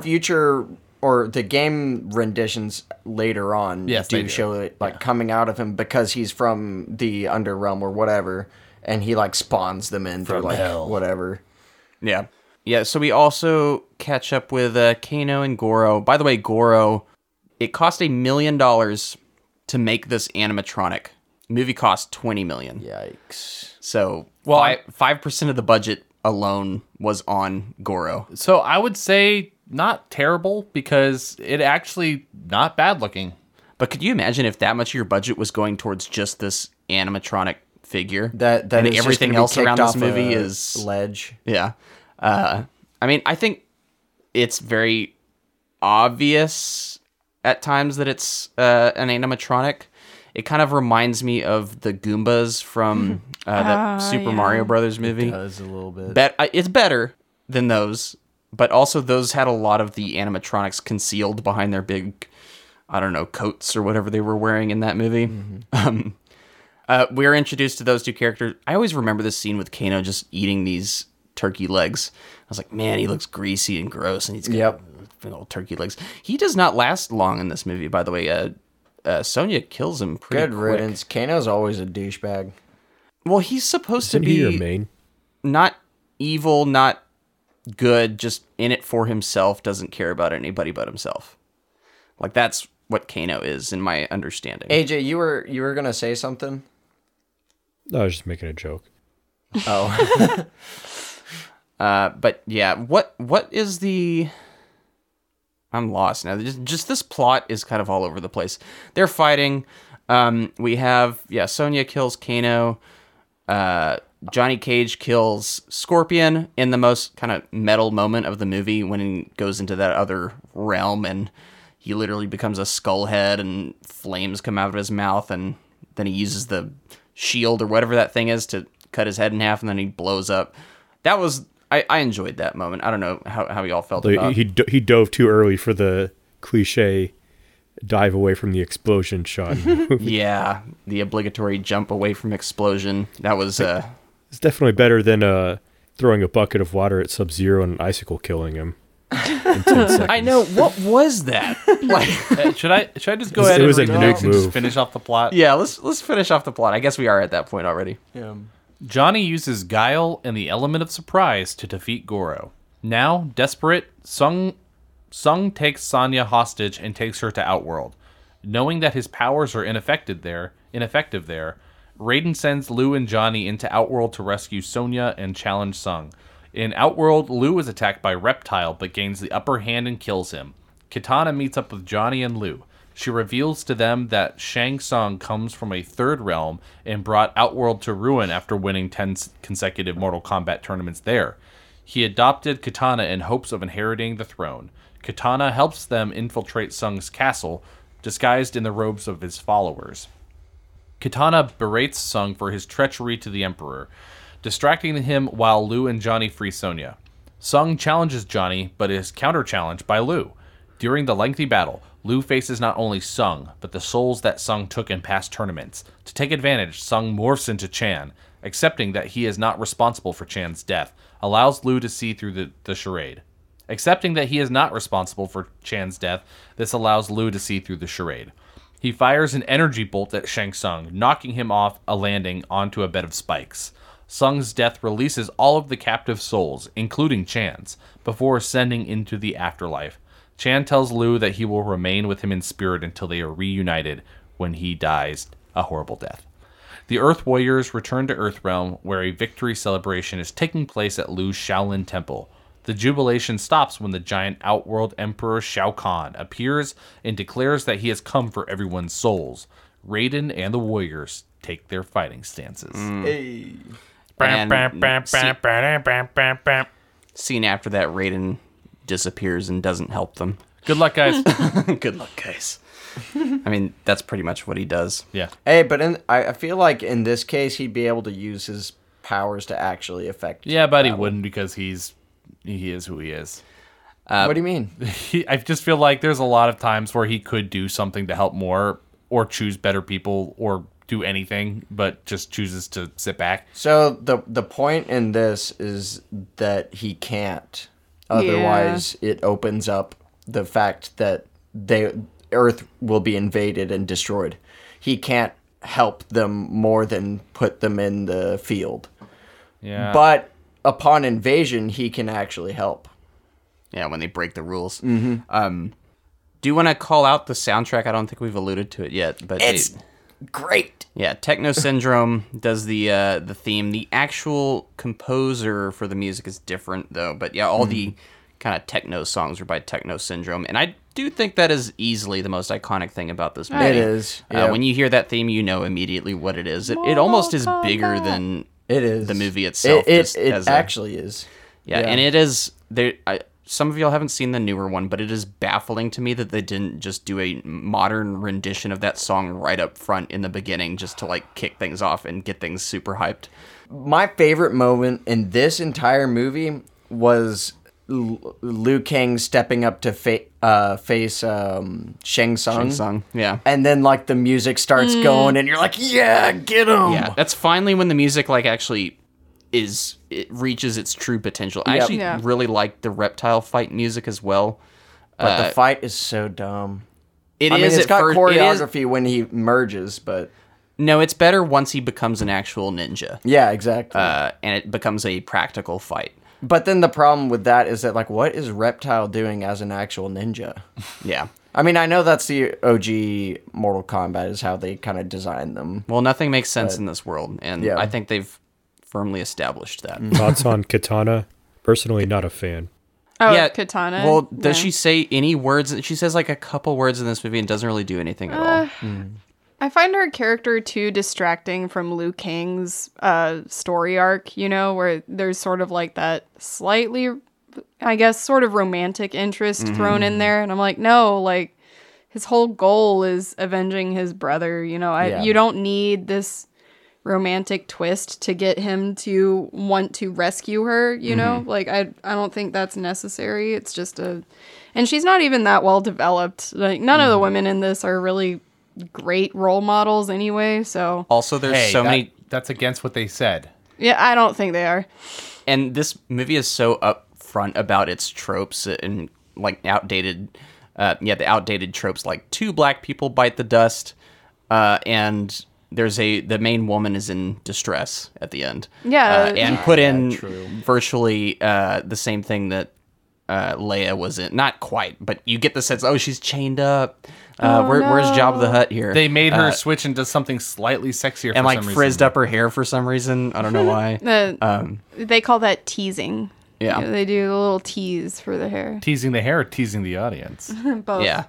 future or the game renditions later on Yes, do do. show it like coming out of him because he's from the underrealm or whatever, and he like spawns them in through From like hell. whatever. Yeah. Yeah, so we also catch up with uh, Kano and Goro. By the way, Goro, it cost a million dollars to make this animatronic. movie cost 20 million. Yikes. So, Well, well, five percent of the budget alone was on Goro. so I would say not terrible because it actually not bad looking. But could you imagine if that much of your budget was going towards just this animatronic figure? That that and is everything gonna else around kicked this movie a is ledge. Yeah. Uh, I mean, I think it's very obvious at times that it's uh, an animatronic. It kind of reminds me of the Goombas from uh, that Ah, Super yeah. Mario Brothers movie. Does a little bit. Bet uh, it's better than those, but also those had a lot of the animatronics concealed behind their big, I don't know, coats or whatever they were wearing in that movie. Um, uh, we're introduced to those two characters. I always remember this scene with Kano just eating these turkey legs. I was like, man, he looks greasy and gross, and he's got Yep. big old turkey legs. He does not last long in this movie, by the way. Uh, uh, Sonya kills him pretty Good quick. riddance. Kano's always a douchebag. Well, he's supposed Isn't to he be your main? not evil, not good, just in it for himself, doesn't care about anybody but himself. Like that's what Kano is, in my understanding. AJ, you were you were gonna say something? I was just making a joke. Oh, Uh, but yeah, what what is the? I'm lost now. Just, just this plot is kind of all over the place. They're fighting. Um, we have yeah, Sonya kills Kano. Uh, Johnny Cage kills Scorpion in the most kind of metal moment of the movie when he goes into that other realm and he literally becomes a skull head and flames come out of his mouth and then he uses the shield or whatever that thing is to cut his head in half and then he blows up. That was I, I enjoyed that moment. I don't know how, how y'all felt Like, about he do- he dove too early for the cliche dive away from the explosion shot. Yeah, the obligatory jump away from explosion. That was uh it's definitely better than uh, throwing a bucket of water at Sub Zero and an icicle killing him. In 10 seconds. I know what was that? like Uh, should I should I just go It was- ahead and a nuke notes and just finish off the plot? Yeah, let's let's finish off the plot. I guess we are at that point already. Yeah. Johnny uses guile and the element of surprise to defeat Goro. Now, desperate, Shang Tsung takes Sonya hostage and takes her to Outworld. Knowing that his powers are ineffective there, ineffective there, Raiden sends Liu and Johnny into Outworld to rescue Sonya and challenge Tsung. In Outworld, Liu is attacked by Reptile but gains the upper hand and kills him. Kitana meets up with Johnny and Liu. She reveals to them that Shang Tsung comes from a third realm and brought Outworld to ruin after winning 10 consecutive Mortal Kombat tournaments there. He adopted Kitana in hopes of inheriting the throne. Kitana helps them infiltrate Tsung's castle, disguised in the robes of his followers. Kitana berates Tsung for his treachery to the Emperor, distracting him while Liu and Johnny free Sonya. Tsung challenges Johnny, but is counter-challenged by Liu. During the lengthy battle, Liu faces not only Tsung, but the souls that Tsung took in past tournaments. To take advantage, Tsung morphs into Chan, accepting that he is not responsible for Chan's death, allows Liu to see through the, the charade. Accepting that he is not responsible for Chan's death, this allows Liu to see through the charade. He fires an energy bolt at Shang Tsung, knocking him off a landing onto a bed of spikes. Tsung's death releases all of the captive souls, including Chan's, before ascending into the afterlife. Chan tells Liu that he will remain with him in spirit until they are reunited when he dies a horrible death. The Earth Warriors return to Earthrealm, where a victory celebration is taking place at Liu's Shaolin Temple. The jubilation stops when the giant outworld Emperor Shao Kahn appears and declares that he has come for everyone's souls. Raiden and the Warriors take their fighting stances. Mm. Bam, bam, bam, see- bam, bam, bam, bam, bam. scene after that, Raiden disappears and doesn't help them. Good luck, guys. Good luck, guys. I mean, that's pretty much what he does. yeah. Hey, but in, I, I feel like in this case he'd be able to use his powers to actually affect. Yeah, but he wouldn't because he's he is who he is. what do you uh, mean? He, I just feel like there's a lot of times where he could do something to help more, or choose better people, or do anything, but just chooses to sit back. So the the point in this is that he can't. Otherwise, it opens up the fact that they Earth will be invaded and destroyed. He can't help them more than put them in the field. Yeah, But upon invasion, he can actually help. Yeah, when they break the rules. Mm-hmm. Um, do you want to call out the soundtrack? I don't think we've alluded to it yet, but It's it- great. yeah, Techno Syndrome does the uh, the theme. The actual composer for the music is different though, but yeah, all the kind of techno songs are by Techno Syndrome, and I do think that is easily the most iconic thing about this movie. It is. Uh, when you hear that theme, you know immediately what it is. It, it almost is bigger than It is the movie itself. It, it, it a- actually is. yeah, and it is there. I, some of y'all haven't seen the newer one, but it is baffling to me that they didn't just do a modern rendition of that song right up front in the beginning, just to like kick things off and get things super hyped. my favorite moment in this entire movie was L- Liu Kang stepping up to fa- uh, face um, Shang Tsung. Song, yeah, And then, like, the music starts going, and you're like, yeah, get him! yeah. That's finally when the music like actually is it reaches its true potential. I Yep. actually Yeah. really like the reptile fight music as well. But Uh, the fight is so dumb. It I mean, is it's at got first- it is- choreography when he merges, but no, it's better once he becomes an actual ninja, yeah, exactly. uh, and it becomes a practical fight. but then the problem with that is that, like, what is Reptile doing as an actual ninja? Yeah. I mean, I know that's the OG Mortal Kombat is how they kind of designed them. Well, nothing makes sense in this world, and Yeah. I think they've firmly established that. Mm. Thoughts on Kitana? Personally, not a fan. Oh, yeah, Kitana. Well, does Yeah. she say any words? She says like a couple words in this movie and doesn't really do anything at all. Uh, I find her character too distracting from Liu Kang's uh, story arc, you know, where there's sort of like that slightly, I guess, sort of romantic interest mm-hmm. thrown in there. And I'm like, no, like his whole goal is avenging his brother, you know, I, Yeah. you don't need this romantic twist to get him to want to rescue her, you know? Like I I don't think that's necessary. It's just a and she's not even that well developed. Like none of the women in this are really great role models anyway, so Also, there's hey, so that- many, That's against what they said. yeah, I don't think they are. and this movie is so upfront about its tropes and like outdated, uh, yeah, the outdated tropes like two black people bite the dust, uh, and there's a the main woman is in distress at the end. Yeah. uh, and put in virtually uh, the same thing that uh, Leia was in. Not quite, but you get the sense. Oh, she's chained up. Uh, where, Where's Jabba the Hutt here? They made her Uh, switch into something slightly sexier for and like some frizzed reason. up her hair for some reason. I don't know why. Uh, they call that teasing. Yeah. You know, they do a little tease for the hair. teasing the hair, or teasing the audience. Both. Yeah.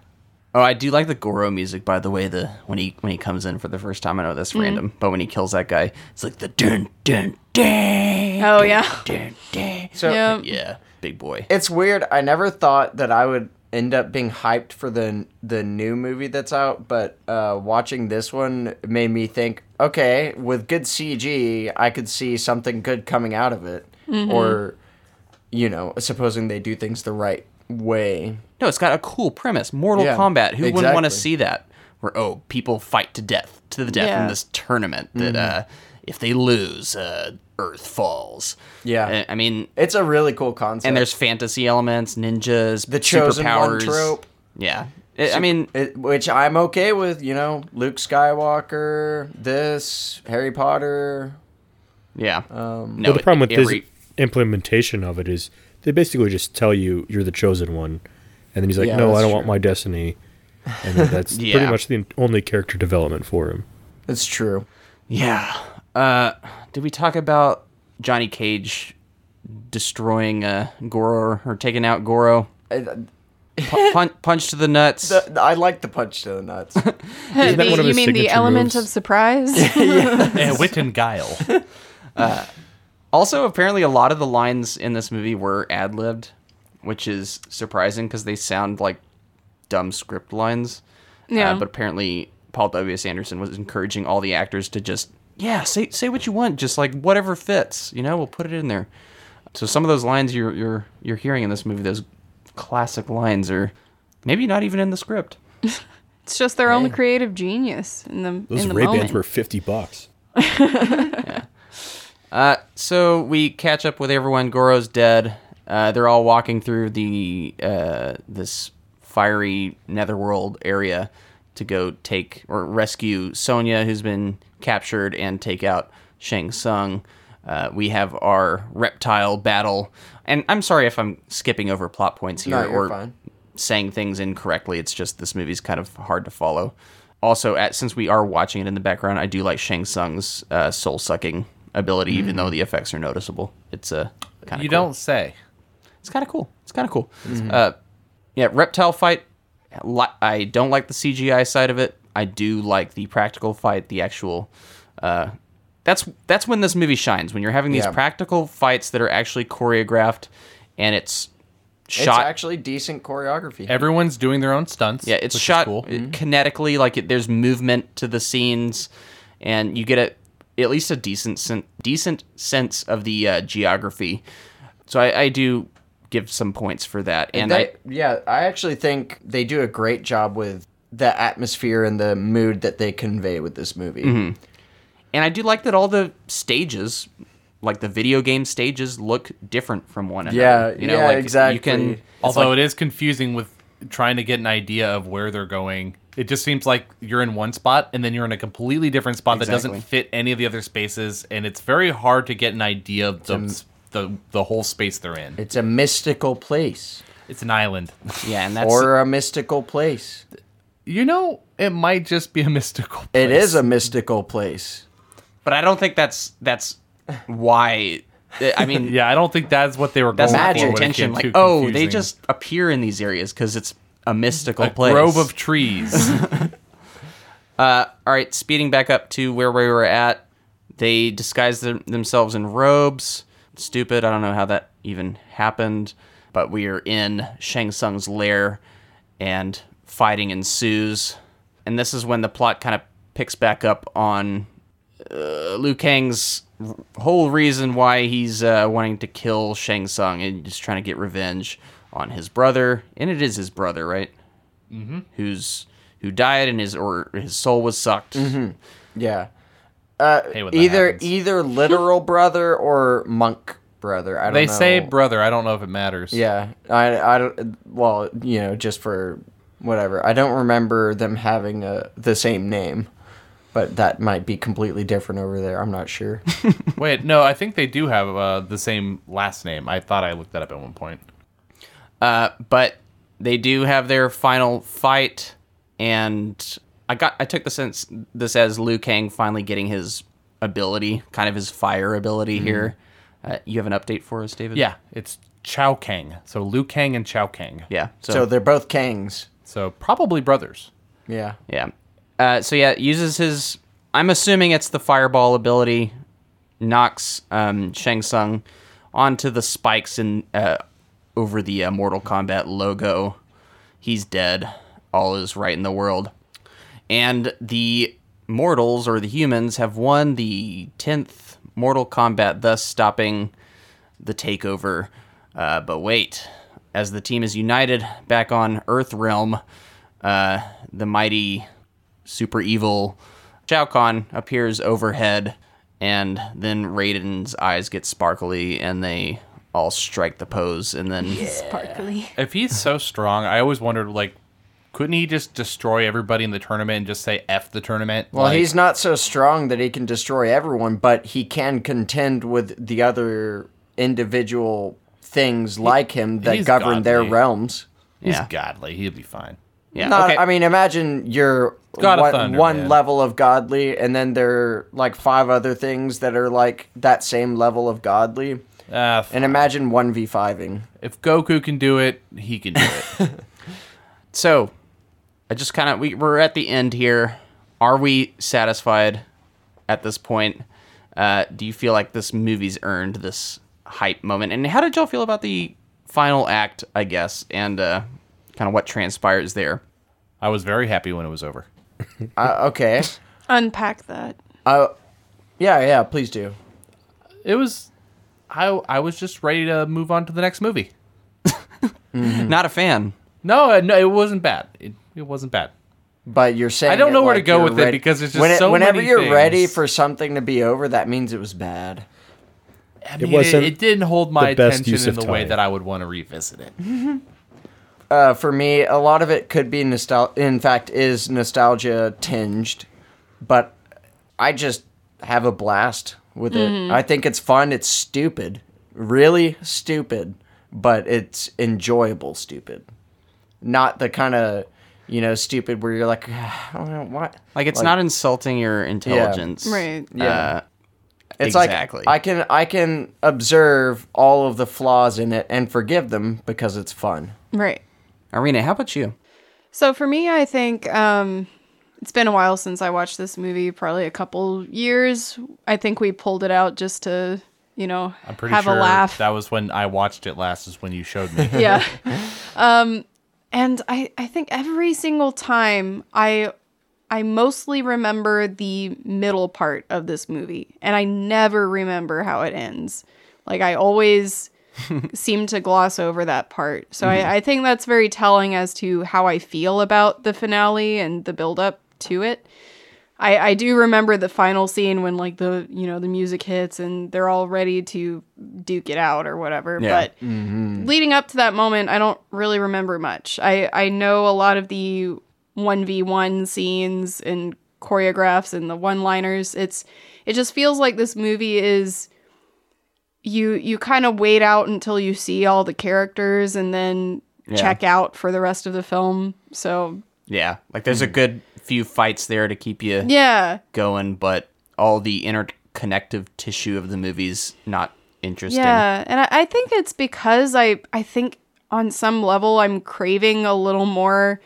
Oh, I do like the Goro music, by the way. The when he when he comes in for the first time, I know that's random, but when he kills that guy, it's like the dun dun dun Oh yeah. dun dun. So Yeah. Yeah, big boy. it's weird. I never thought that I would end up being hyped for the the new movie that's out, but uh, watching this one made me think, okay, with good CG, I could see something good coming out of it, or you know, supposing they do things the right way. No, it's got a cool premise. Mortal Yeah, Kombat. Who wouldn't want to see that? Where oh, people fight to death to the death in this tournament. That uh, if they lose, uh, Earth falls. Yeah. I- I mean, It's a really cool concept. and there's fantasy elements, ninjas, the chosen one trope. Yeah, I- I mean, It, which I'm okay with, you know, Luke Skywalker, this, Harry Potter. yeah. Um, no, But the problem with every- this implementation of it is they basically just tell you you're the chosen one, and then he's like, Yeah, "No, I don't want my destiny," and then that's Yeah. pretty much the only character development for him. That's true. Yeah. Uh, did we talk about Johnny Cage destroying uh, Goro or taking out Goro? Pu- punch, punch to the nuts. The- I like the punch to the nuts. The- you mean the element moves? of surprise? Eh, wit and guile. Also, apparently, a lot of the lines in this movie were ad libbed, which is surprising because they sound like dumb script lines. Yeah. Uh, but apparently, Paul W. S. Anderson was encouraging all the actors to just, yeah, say say what you want, just like whatever fits. You know, we'll put it in there. So some of those lines you're you're you're hearing in this movie, those classic lines, are maybe not even in the script. It's just their own creative genius in the Those in the Ray moment. Bans were fifty bucks. Uh, so we catch up with everyone. Goro's dead. Uh, they're all walking through the uh, this fiery netherworld area to go take or rescue Sonya, who's been captured, and take out Shang Tsung. Uh, we have our reptile battle, and I'm sorry if I'm skipping over plot points here No, or fine. saying things incorrectly. It's just this movie's kind of hard to follow. Also, at, since we are watching it in the background, I do like Shang Tsung's uh, soul sucking ability, even though the effects are noticeable. It's a uh, kind of You cool. don't say. It's kind of cool. It's kind of cool. Uh, yeah, reptile fight. I don't like the CGI side of it. I do like the practical fight. The actual. Uh, that's that's when this movie shines. When you're having these Yeah. practical fights that are actually choreographed, and it's It's shot actually decent choreography. Everyone's doing their own stunts. Yeah, it's shot cool. uh, kinetically, like it, there's movement to the scenes, and you get a at least a decent sen- decent sense of the uh, geography. So I, I do give some points for that, and they, I yeah, I actually think they do a great job with the atmosphere and the mood that they convey with this movie. Mm-hmm. and I do like that all the stages, like the video game stages, look different from one another. Yeah, you know, yeah, like exactly. You can, Although like- it is confusing with trying to get an idea of where they're going. It just seems like you're in one spot and then you're in a completely different spot that doesn't fit any of the other spaces, and it's very hard to get an idea of the the, the whole space they're in. It's a mystical place, It's an island. yeah, and that's or a mystical place. You know, it might just be a mystical. It place. is a mystical place. but I don't think that's that's why. I mean, Yeah, I don't think that's what they were That's going not for. the when it intention. came Like, too oh, they just appear in these areas because it's a mystical a place. grove of trees. Uh, all right, speeding back up to where we were at, they disguise them, themselves in robes. Stupid. I don't know how that even happened, but we are in Shang Tsung's lair, and fighting ensues. And this is when the plot kind of picks back up on uh, Liu Kang's r- whole reason why he's uh, wanting to kill Shang Tsung and just trying to get revenge on his brother. And it is his brother, right? Mm-hmm. Who's who died and his or his soul was sucked. Yeah. Uh, Hey, either happens. either literal brother or monk brother. I don't they know. say brother. I don't know if it matters. Yeah, I, I. Well, you know, just for whatever. I don't remember them having a, the same name, but that might be completely different over there. I'm not sure. Wait, no, I think they do have uh, the same last name. I thought I looked that up at one point. Uh, but they do have their final fight, and I got I took the sense this as Liu Kang finally getting his ability, kind of his fire ability here. Uh, you have an update for us, David? Yeah, it's Chao Kang. So Liu Kang and Chao Kang. yeah. So, so they're both Kangs. So probably brothers. Yeah. yeah. Uh, so yeah, uses his. I'm assuming it's the fireball ability. Knocks um, Shang Tsung onto the spikes and uh, over the uh, Mortal Kombat logo. He's dead. All is right in the world. And the mortals or the humans have won the 10th Mortal Kombat, thus stopping the takeover. Uh, but wait, as the team is united back on Earth Realm, uh, the mighty super evil Shao Kahn appears overhead, and then Raiden's eyes get sparkly and they all strike the pose, and then Sparkly. If he's so strong, I always wondered like, couldn't he just destroy everybody in the tournament and just say "f the tournament"? Well, Like, he's not so strong that he can destroy everyone, but he can contend with the other individual things like him that he's govern their realms. he's yeah. godly. He'll be fine. yeah, Not, okay. I mean, imagine you're God one, Thunder, one man. level of godly, and then there are like five other things that are like that same level of godly. Uh, And imagine one v fiving. if Goku can do it, he can do it. So, I just kind of we we're at the end here. Are we satisfied at this point? Uh, do you feel like this movie's earned this hype moment? And how did y'all feel about the final act, I guess, and uh, kind of what transpires there? I was very happy when it was over. Uh, okay. Unpack that. Uh, yeah, yeah. Please do. It was, I I was just ready to move on to the next movie. Not a fan. No, uh, no, it wasn't bad. It, it wasn't bad. But you're saying I don't know where to go you're with it because it's just When it- so whenever many you're ready for something to be over, that means it was bad. I mean, wasn't it, it didn't hold my best attention use in of the way that I would want to revisit it. Uh, for me, a lot of it could be nostal. In fact, is nostalgia tinged, but I just have a blast with it. I think it's fun. It's stupid, really stupid, but it's enjoyable stupid. Not the kind of you know stupid where you're like, what? Like it's not insulting your intelligence. Right. Yeah. Uh, It's exactly. like I can I can observe all of the flaws in it and forgive them because it's fun. Right. Arena, how about you? So for me, I think um, it's been a while since I watched this movie, probably a couple years. I think we pulled it out just to, you know, I'm pretty have sure a laugh. that was when I watched it last. Is when you showed me. yeah. um, and I, I think every single time I I mostly remember the middle part of this movie, and I never remember how it ends. Like I always seem to gloss over that part. So I, I think that's very telling as to how I feel about the finale and the build up to it. I, I do remember the final scene when like the you know the music hits and they're all ready to duke it out or whatever. Yeah. But mm-hmm. leading up to that moment, I don't really remember much. I I know a lot of the one v one scenes and choreographs and the one liners. It's it just feels like this movie is you you kind of wait out until you see all the characters and then Yeah. check out for the rest of the film. So Yeah, like there's a good few fights there to keep you yeah, going, but all the interconnective tissue of the movie's not interesting. Yeah, and I, I think it's because I I think on some level I'm craving a little more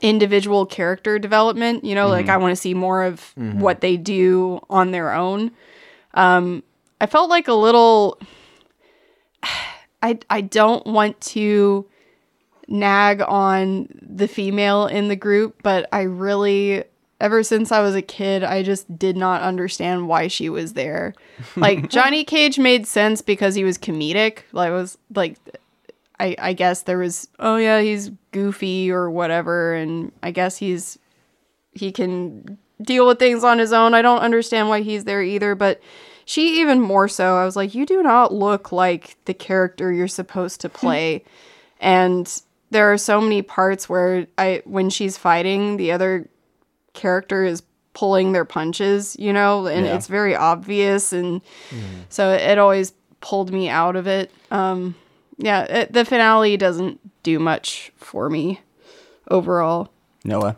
individual character development. You know, like I want to see more of what they do on their own. Um, I felt like a little. I I don't want to nag on the female in the group, but I really ever since I was a kid, I just did not understand why she was there. Like Johnny Cage made sense because he was comedic. Like was like I I guess there was oh yeah, he's goofy or whatever and I guess he's he can deal with things on his own. I don't understand why he's there either, but she even more so. I was like, you do not look like the character you're supposed to play. and there are so many parts where I when she's fighting, the other character is pulling their punches, you know, and Yeah. it's very obvious and so it, it always pulled me out of it. Um yeah, it, the finale doesn't do much for me overall. Noah.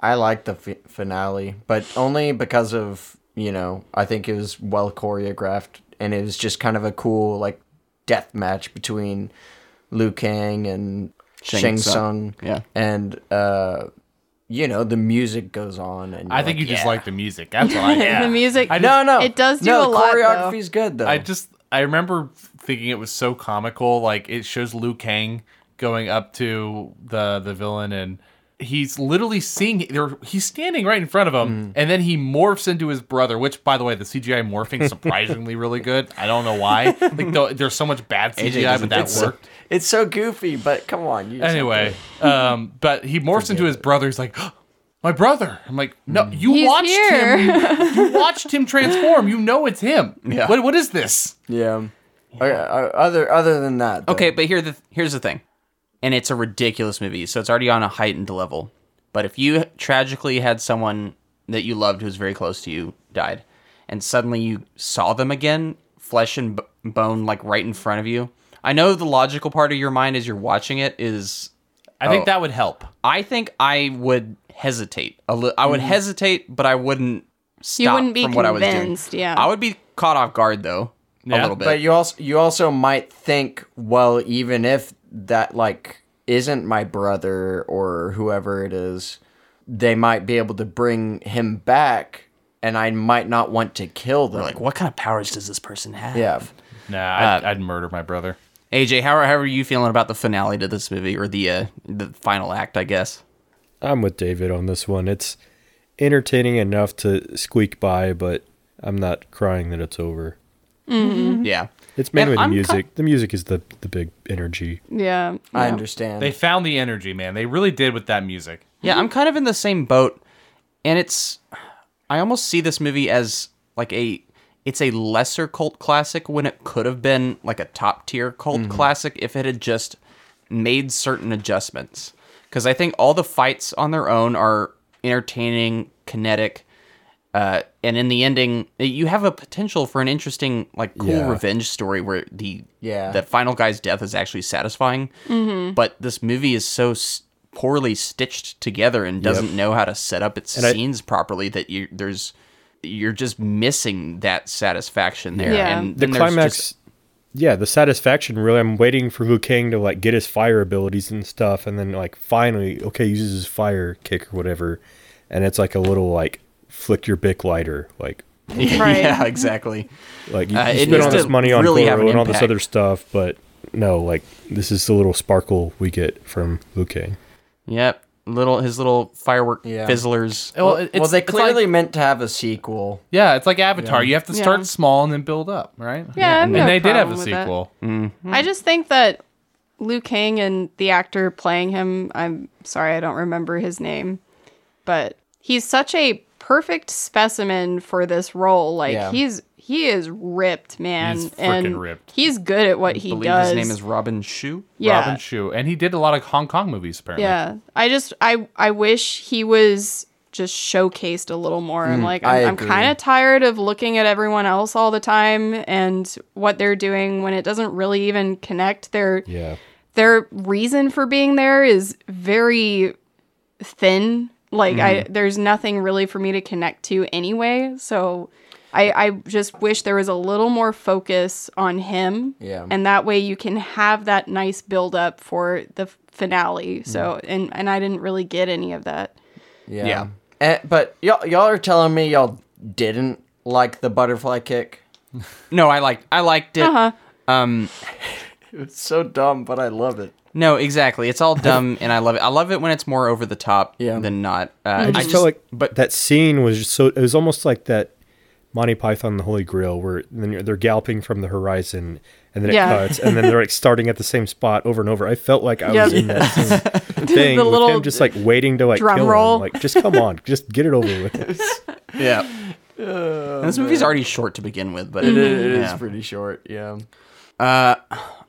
I like the fi- finale, but only because of you know I think it was well choreographed and it was just kind of a cool like death match between Liu Kang and Shang Shang Tsung. Tsung. Yeah. and uh, you know the music goes on, and I think like, you just yeah. like the music. That's what I. Yeah. the music I No, no, It does do no, a lot, though. Choreography's good though. I just I remember thinking it was so comical. Like it shows Liu Kang going up to the the villain and he's literally seeing there he's standing right in front of him and then he morphs into his brother which by the way the cgi morphing is surprisingly really good. I don't know why. Like though, there's so much bad cgi but that think so. worked. It's so goofy, but come on. You anyway to- um but he morphs into his brother. He's like my brother. I'm like no you He's watched here. him you watched him transform. You know it's him. Yeah. what, what is this? Yeah. Okay, uh, other other than that, though, Okay, but here the here's the thing, and it's a ridiculous movie, so it's already on a heightened level. But if you tragically had someone that you loved who was very close to you died, and suddenly you saw them again, flesh and b- bone, like right in front of you, I know the logical part of your mind as you're watching it is, i think Oh. that would help I think I would hesitate. A li- I would mm. hesitate, but I wouldn't. Stop you wouldn't be from what I was doing. convinced, yeah. I would be caught off guard though, a little bit. But you also you also might think, well, even if that like isn't my brother or whoever it is, they might be able to bring him back and I might not want to kill them. Like, what kind of powers does this person have? yeah. Nah, uh, I'd, I'd murder my brother. AJ, how are, how are you feeling about the finale to this movie or the uh, the final act? I guess. I'm with David on this one. It's entertaining enough to squeak by, but I'm not crying that it's over. Mm-hmm. Mm-hmm. Yeah. It's mainly And the I'm music. the music is the the big energy. Yeah. I understand. They found the energy, man. They really did with that music. Yeah, I'm kind of in the same boat, and it's I almost see this movie as like a it's a lesser cult classic when it could have been like a top tier cult mm-hmm. classic if it had just made certain adjustments. Because I think all the fights on their own are entertaining, kinetic, uh, and in the ending, you have a potential for an interesting, like, cool Yeah. revenge story where the Yeah. the final guy's death is actually satisfying. But this movie is so s- poorly stitched together and doesn't know how to set up its And I- scenes properly that you there's you're just missing that satisfaction there. Yeah. And The climax, just- yeah, the satisfaction. Really, I'm waiting for Liu Kang to like get his fire abilities and stuff, and then like finally, okay, uses his fire kick or whatever, and it's like a little like flick your bic lighter, like Right. yeah, exactly. like you, Uh, you it spend all this money on really Goro an and all this other stuff, but no, like this is the little sparkle we get from Liu Kang. Yep. Little his little firework Yeah. fizzlers. Well, well, well, they clearly like- meant to have a sequel. Yeah, it's like Avatar. You have to start Yeah. small and then build up, right? Yeah, I and no they did have a problem with that. sequel. I just think that Liu Kang and the actor playing him, I'm sorry, I don't remember his name, but he's such a perfect specimen for this role. Like Yeah. he's he is ripped, man, He's and ripped. he's good at what. I he believe does. his name is Robin Shou. yeah, Robin Shou, and he did a lot of Hong Kong movies apparently. yeah. I just I I wish he was just showcased a little more. I'm like I'm, I'm kind of tired of looking at everyone else all the time and what they're doing when it doesn't really even connect. Their Yeah, their reason for being there is very thin. Like I Mm-hmm. there's nothing really for me to connect to anyway. So I I just wish there was a little more focus on him. Yeah. And that way you can have that nice build up for the f- finale. Mm-hmm. So and and I didn't really get any of that. Yeah. Yeah. Eh, but y'all, y'all are telling me y'all didn't like the butterfly kick. No, I liked I liked it. Uh-huh. Um It's so dumb, but I love it. No, exactly. It's all dumb and I love it. I love it when it's more over the top Yeah. than not. Uh, I just felt like but that scene was just so. It was almost like that Monty Python and the Holy Grail, where then you're- they're galloping from the horizon, and then it Yeah. cuts, and then they're like starting at the same spot over and over. I felt like I Yep. was in that same thing The with little him, just like waiting to like drum kill roll. him. Like, just come on, just get it over with. yeah. And this movie's already short to begin with, but It, it is yeah. pretty short. Yeah. Uh,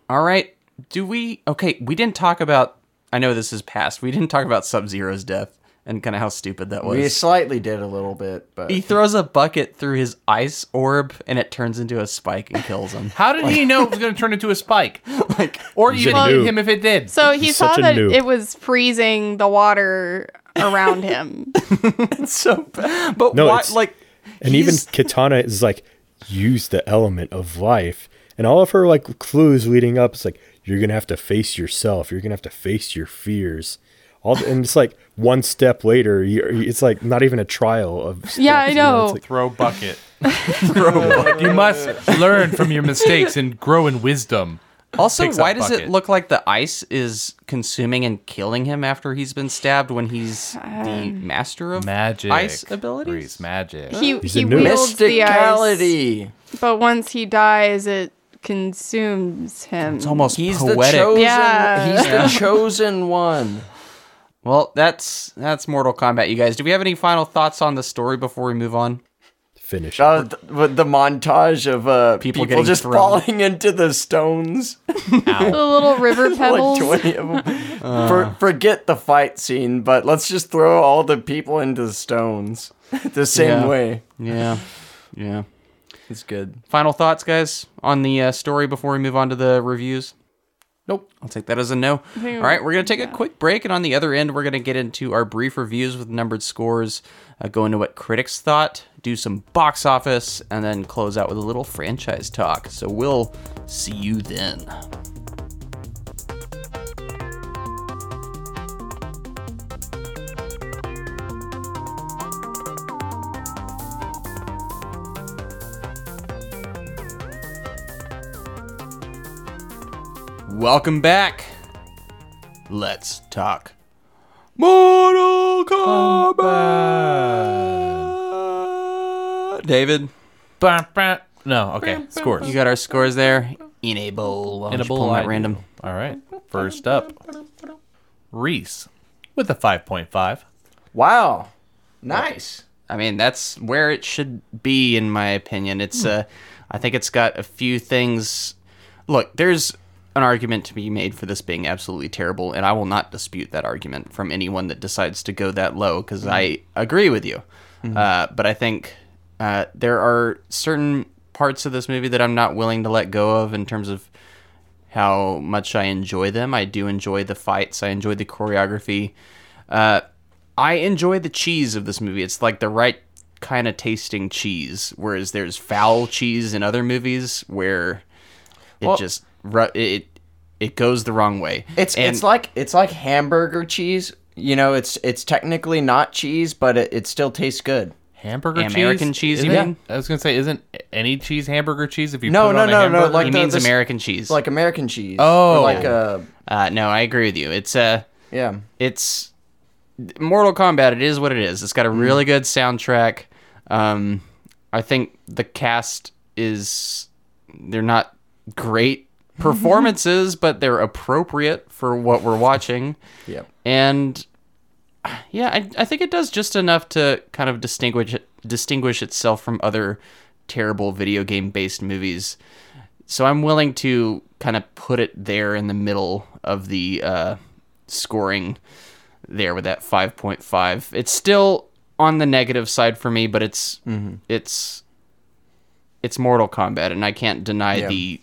all right. Do we? Okay, we didn't talk about. I know this is past. We didn't talk about Sub Zero's death and kind of how stupid that was. We slightly did a little bit, but he throws a bucket through his ice orb, and it turns into a spike and kills him. How did he know it was going to turn into a spike? like, Or He's even a him if it did? So he He's saw that noob. it was freezing the water around him. so bad. But No, why? Like, And even Kitana is like, use the element of life, and all of her like clues leading up. It's like you're gonna have to face yourself. You're gonna have to face your fears. All the, and it's like one step later, you're, it's like not even a trial of. steps, Yeah, I you know. It's like, Throw bucket. You must learn from your mistakes and grow in wisdom. also, picks why does bucket. it look like the ice is consuming and killing him after he's been stabbed when he's the um, master of Magic. ice abilities? Reese, magic. He He's he a noob. wields the ice, but once he dies, it consumes him. It's almost He's poetic. the chosen. Yeah. He's the chosen one. Well, that's that's Mortal Kombat, you guys. Do we have any final thoughts on the story before we move on? finish. Uh, th- with the montage of uh, People people, getting just thrown. falling into the stones. the little river like pebbles. 20 of them. For, forget the fight scene, but let's just throw all the people into the stones the same Yeah. way. Yeah, yeah. It's good. Final thoughts, guys, on the uh, story before we move on to the reviews. Nope. I'll take that as a no. All right, we're going to take a quick break, and on the other end, we're going to get into our brief reviews with numbered scores, uh, go into what critics thought, do some box office, and then close out with a little franchise talk. So we'll see you then. Welcome back. Let's talk Mortal Kombat. David, Bah, bah. No, okay. Scores. you got our scores there. Enable. Why don't you Enable, pull 'em I at random. All right. First up, Reese with a 5.5. Wow. Nice. I mean, that's where it should be, in my opinion. It's, uh, I think it's got a few things. Look, there's an argument to be made for this being absolutely terrible, and I will not dispute that argument from anyone that decides to go that low because I agree with you. Uh, but I think uh, there are certain parts of this movie that I'm not willing to let go of in terms of how much I enjoy them. I do enjoy the fights. I enjoy the choreography. Uh, I enjoy the cheese of this movie. It's like the right kind of tasting cheese, whereas there's foul cheese in other movies where it Well- just it it goes the wrong way. It's And- it's like it's like hamburger cheese. You know, it's it's technically not cheese, but it, it still tastes good. Hamburger? American cheese, you Isn't- mean? I was going to say, isn't any cheese hamburger cheese if you No, put it no, on a no, no, hamburger? like he the- means this- American cheese. Like American cheese. Oh. Like uh uh, no, I agree with you. It's uh yeah. it's Mortal Kombat. It is what it is. It's got a really good soundtrack. Um, I think the cast is they're not great performances, but they're appropriate for what we're watching. Yep. And yeah, I, I think it does just enough to kind of distinguish distinguish itself from other terrible video game based movies. So I'm willing to kind of put it there in the middle of the uh, scoring there with that 5.5. It's still on the negative side for me, but it's it's it's Mortal Kombat, and I can't deny Yeah. the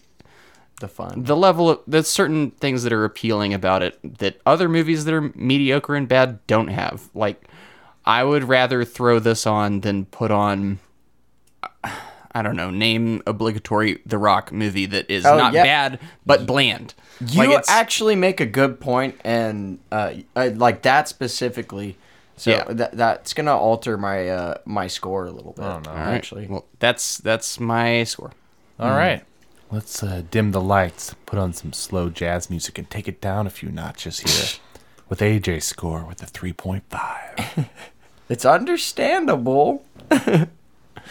The fun. the level of there's certain things that are appealing about it that other movies that are mediocre and bad don't have. Like I would rather throw this on than put on I don't know, name obligatory The Rock movie that is Oh, not yeah. bad but bland. You Like, actually make a good point, and uh, I, like that specifically. So Yeah. that that's gonna alter my uh my score a little bit. Oh no, All right. actually. Well, that's that's my score. All right. Let's uh, dim the lights, put on some slow jazz music, and take it down a few notches here with AJ's score with a 3.5. It's understandable.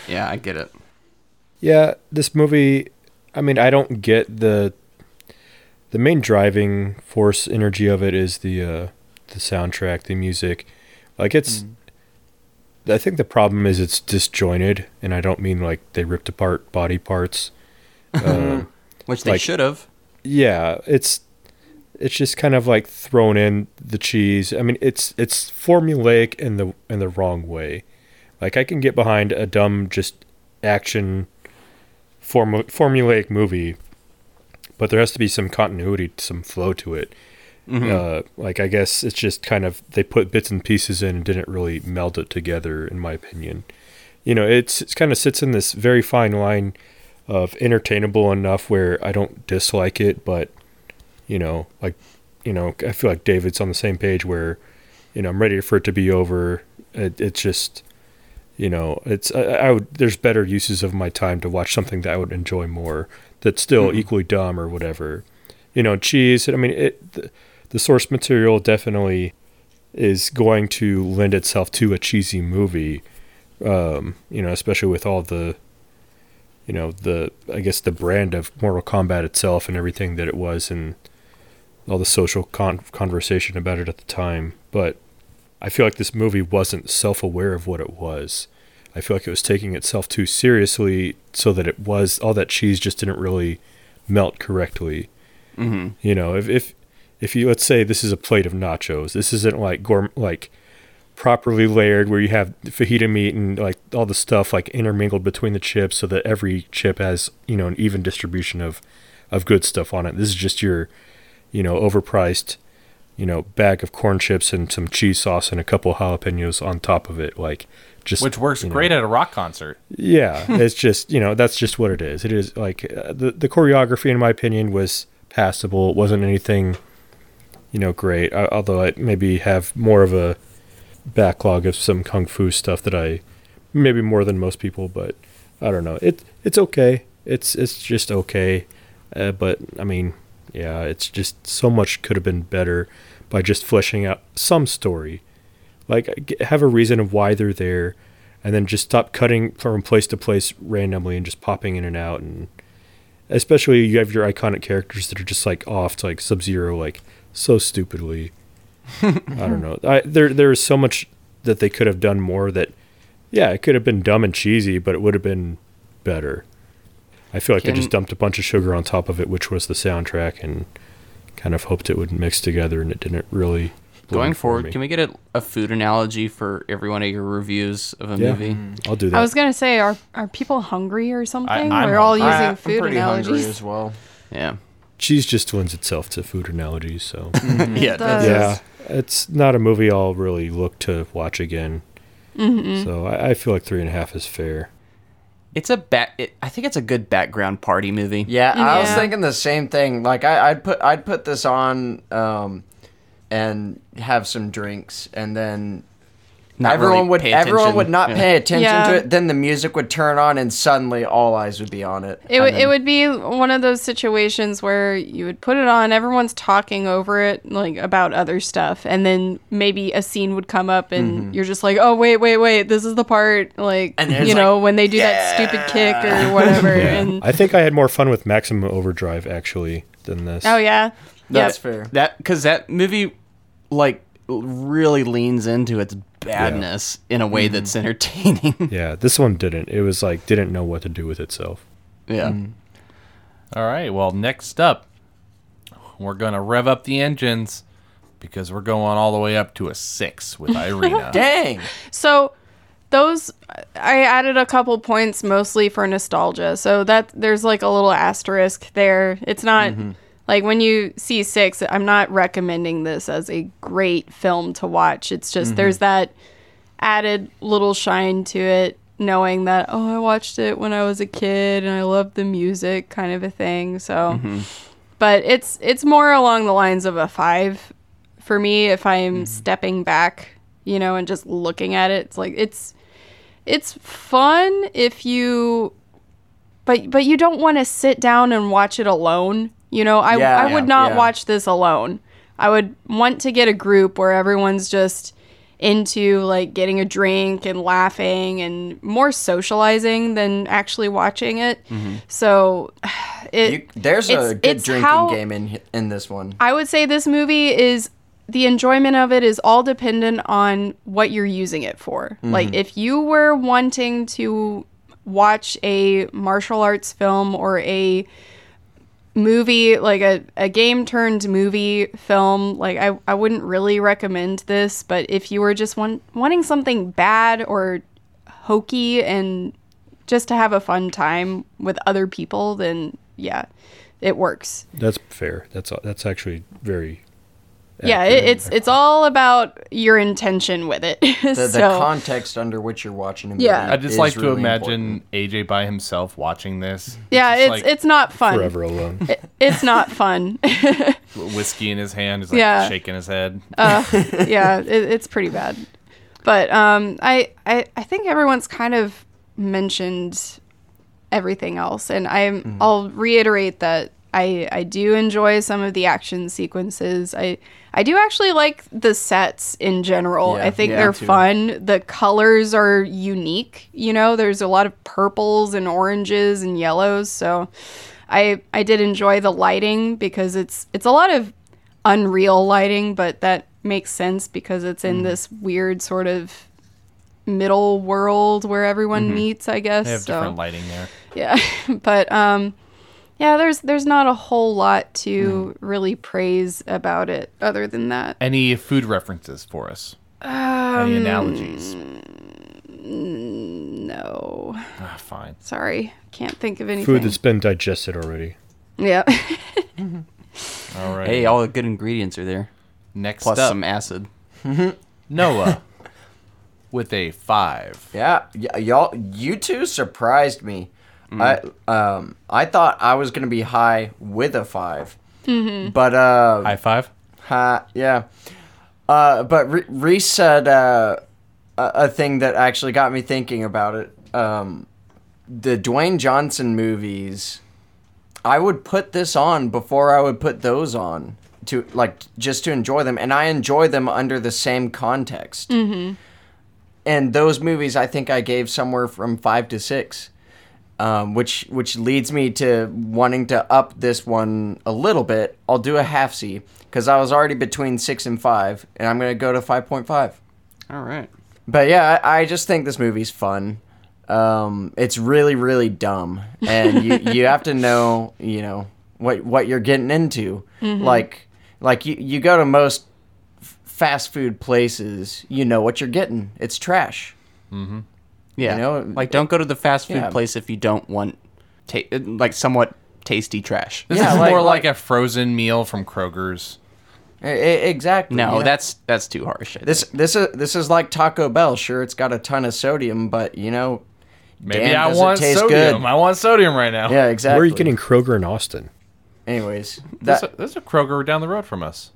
Yeah, I get it. Yeah, this movie. I mean, I don't get the the main driving force energy of it is the uh, the soundtrack, the music. Like it's. I think the problem is it's disjointed, and I don't mean like they ripped apart body parts. Um, Which they Like- should have. yeah, it's it's just kind of like thrown in the cheese. I mean, it's it's formulaic in the in the wrong way. Like I can get behind a dumb just action formu- formulaic movie, but there has to be some continuity, some flow to it. Uh, like I guess it's just kind of they put bits and pieces in and didn't really meld it together, in my opinion. You know, it's it kind of sits in this very fine line of entertainable enough where I don't dislike it, but you know, like you know, I feel like David's on the same page where you know I'm ready for it to be over. It, it's just you know, it's I, I would there's better uses of my time to watch something that I would enjoy more that's still equally dumb or whatever. You know, cheese. I mean, it the, the source material definitely is going to lend itself to a cheesy movie. Um, you know, especially with all the you know the I guess the brand of Mortal Kombat itself and everything that it was and all the social con- conversation about it at the time. But I feel like this movie wasn't self-aware of what it was. I feel like it was taking itself too seriously, so that it was all that cheese just didn't really melt correctly. Mm-hmm. You know, if if if you let's say this is a plate of nachos, this isn't like gourmet like properly layered where you have fajita meat and like all the stuff like intermingled between the chips so that every chip has you know an even distribution of of good stuff on it this is just your you know overpriced you know bag of corn chips and some cheese sauce and a couple jalapenos on top of it like just Which works you know. great at a rock concert. yeah, it's just you know that's just what it is. It is like uh, the the choreography, in my opinion, was passable. It wasn't anything, you know, great. I, although I maybe have more of a backlog of some kung fu stuff that I maybe more than most people, but I don't know. It it's okay. It's it's just okay. Uh, but I mean, Yeah, it's just so much could have been better by just fleshing out some story. Like have a reason of why they're there and then just stop cutting from place to place randomly and just popping in and out and especially you have your iconic characters that are just like off to like Sub-Zero like so stupidly. I don't know. I there there is so much that they could have done more that yeah, it could have been dumb and cheesy, but it would have been better. I feel like they just dumped a bunch of sugar on top of it, which was the soundtrack, and kind of hoped it would mix together, and it didn't really. Going blend for forward, can we get a, a food analogy for every one of your reviews of a Yeah. movie? Mm. I'll do that. I was gonna say, are are people hungry or something? I'm We're all hungry. using I- I'm food pretty hungry analogies. as well. Yeah. Cheese just lends itself to food analogies, so Yeah. does. yeah, it's not a movie I'll really look to watch again. Mm-hmm. So I, I feel like three and a half is fair. It's a back. It, I think it's a good background party movie. Yeah, I was thinking the same thing. Like I, I'd put I'd put this on um, and have some drinks, and then Not everyone really would pay everyone attention. would not Yeah. pay attention Yeah. to it. Then the music would turn on, and suddenly all eyes would be on it. It, And would it would be one of those situations where you would put it on, everyone's talking over it, like about other stuff, and then maybe a scene would come up, and mm-hmm. you're just like, oh wait, wait, wait, this is the part, like And you know, like, when they do that stupid kick or whatever, and I think I had more fun with Maximum Overdrive actually than this. oh yeah, That's Yep. fair. That because that movie, like, really leans into its badness in a way mm-hmm. that's entertaining. Yeah, this one didn't. It was like didn't know what to do with itself. yeah. Mm. All right. Well, next up, we're gonna rev up the engines because we're going all the way up to a six with Irina. Dang. So those I added a couple points mostly for nostalgia. So that there's like a little asterisk there. It's not mm-hmm. Like when you see 6, I'm not recommending this as a great film to watch. It's just mm-hmm. there's that added little shine to it knowing that oh, I watched it when I was a kid and I loved the music kind of a thing. So mm-hmm. but it's it's more along the lines of a 5 for me if I'm mm-hmm. stepping back, you know, and just looking at it. It's like it's it's fun if you but but you don't want to sit down and watch it alone. You know, I Yeah, I would not yeah. watch this alone. I would want to get a group where everyone's just into like getting a drink and laughing and more socializing than actually watching it. Mm-hmm. So it You, there's a good drinking how- game in in this one. I would say this movie is the enjoyment of it is all dependent on what you're using it for. Mm-hmm. Like if you were wanting to watch a martial arts film or a movie like a, a game turned movie film like I, I wouldn't really recommend this but if you were just want, wanting something bad or hokey and just to have a fun time with other people then yeah it works That's fair. That's that's actually very. Yeah it, it's it's all about your intention with it The, the so context under which you're watching a. Yeah. I just is like to imagine important. AJ by himself watching this. yeah just it's like it's not fun forever alone. it's not fun whiskey in his hand, he's like Yeah. shaking his head. yeah, it, it's pretty bad. But um, I, I I think everyone's kind of mentioned everything else, and I'm Mm-hmm. I'll reiterate that I I do enjoy some of the action sequences. I I do actually like the sets in general. Yeah, I think yeah, they're too. fun. The colors are unique. You know, there's a lot of purples and oranges and yellows. So I I did enjoy the lighting because it's it's a lot of unreal lighting, but that makes sense because it's Mm. in this weird sort of middle world where everyone meets, I guess. They have so different lighting there. yeah, but um, yeah, there's there's not a whole lot to really praise about it other than that. Any food references for us? Um, Any analogies? No, Ah, fine. sorry, can't think of anything. Food that's been digested already. yeah. All right. Hey, all the good ingredients are there. next Plus up, some acid. Noah with a five. Yeah, y- y'all, you two surprised me. I um, I thought I was gonna be high with a 5 but uh, High five. ha, yeah. Uh, but Re- Reese said uh, a, a thing that actually got me thinking about it. Um, the Dwayne Johnson movies I would put this on before I would put those on to like just to enjoy them, and I enjoy them under the same context. Mm-hmm. And those movies, I think I gave somewhere from five to six, um, which which leads me to wanting to up this one a little bit. I'll do a half C because I was already between six and five, and I'm gonna go to five point five. All right. But yeah, I, I just think this movie's fun. Um, it's really, really dumb, and you you have to know, you know, what what you're getting into. Like like you you go to most f- fast food places, you know what you're getting. It's trash. Yeah. You know, like don't go to the fast food yeah. place if you don't want ta- like somewhat tasty trash. This Yeah, is like- more like, like- a frozen meal from Kroger's. Exactly. No, you know? that's that's too harsh. I this think. this is this is like Taco Bell. Sure, it's got a ton of sodium, but you know, Maybe damn, I does it want taste sodium. good. I want sodium right now. yeah, exactly. Where are you getting Kroger in Austin? Anyways, There's that a, there's a Kroger down the road from us.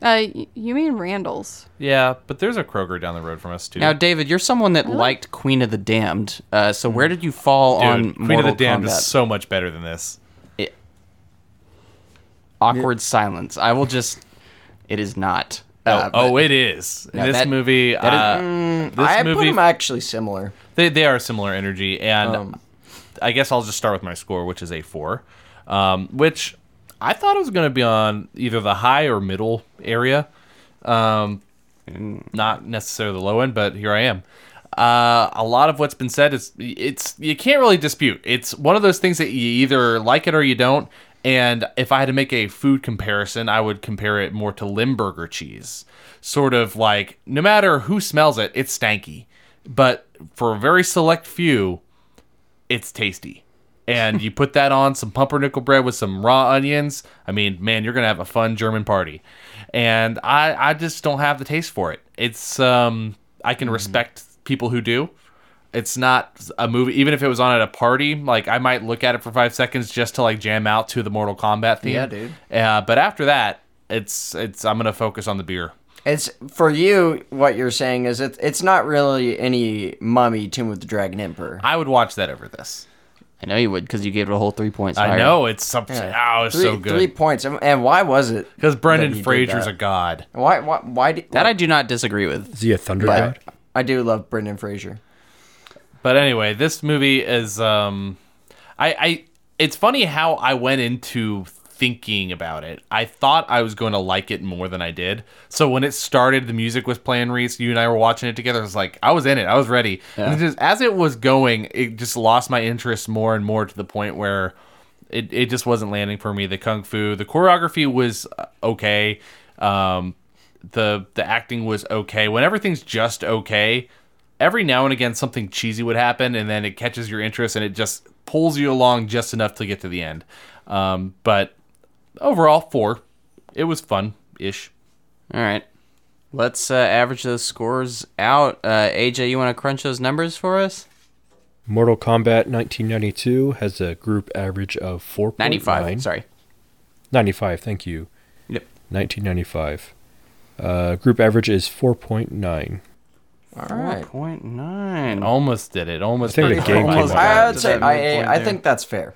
Uh, y- you mean Randall's? Yeah, but there's a Kroger down the road from us too. Now, David, you're someone that liked Queen of the Damned. Uh, so where did you fall Dude, on Queen Mortal of the Damned Kombat? is so much better than this. Awkward silence. I will just. It is not. Oh, Uh, oh, but- it is. In Yeah, this that- movie, that is- uh, this I put movie, them actually similar. they, they are similar energy, and Um, I guess I'll just start with my score, which is a four, um, which I thought it was going to be on either the high or middle area, um, not necessarily the low end, but here I am. Uh, a lot of what's been said is it's you can't really dispute. It's one of those things that you either like it or you don't. And if I had to make a food comparison, I would compare it more to Limburger cheese. Sort of like no matter who smells it, it's stanky. But for a very select few, it's tasty. And you put that on some pumpernickel bread with some raw onions. I mean, man, you're gonna have a fun German party. And I, I just don't have the taste for it. It's um, I can respect people who do. It's not a movie. Even if it was on at a party, like I might look at it for five seconds just to like jam out to the Mortal Kombat theme. Yeah, dude. Uh, but after that, it's it's I'm gonna focus on the beer. It's for you. What you're saying is it's it's not really any Mummy Tomb of the Dragon Emperor. I would watch that over this. I know you would because you gave it a whole three points. I higher. know it's something. Oh, it's three, so Three points. And- And why was it? because Brendan he did Fraser's a god. Why? Why? Why did That I do not disagree with. Is he a thunder But god? I do love Brendan Fraser. But anyway, this movie is um I I it's funny how I went into thinking about it. I thought I was going to like it more than I did. So when it started, the music was playing Reese, you and I were watching it together. I was like, I was in it. I was ready. And just as it was going, it just lost my interest more and more to the point where it, it just wasn't landing for me. The kung fu, the choreography was uh, okay. Um, the the acting was okay. When everything's just okay, every now and again something cheesy would happen, and then it catches your interest and it just pulls you along just enough to get to the end. Um, but overall, four. It was fun ish. All right. Let's uh, average those scores out. Uh, AJ, you want to crunch those numbers for us? Mortal Kombat 1992 has a group average of 4.9. 95. Sorry. 95, thank you. Yep. 1995. Uh, group average is 4.9. All right. Point nine. Almost did it. Almost. I think did the it. game came out. I would say I I think that's fair.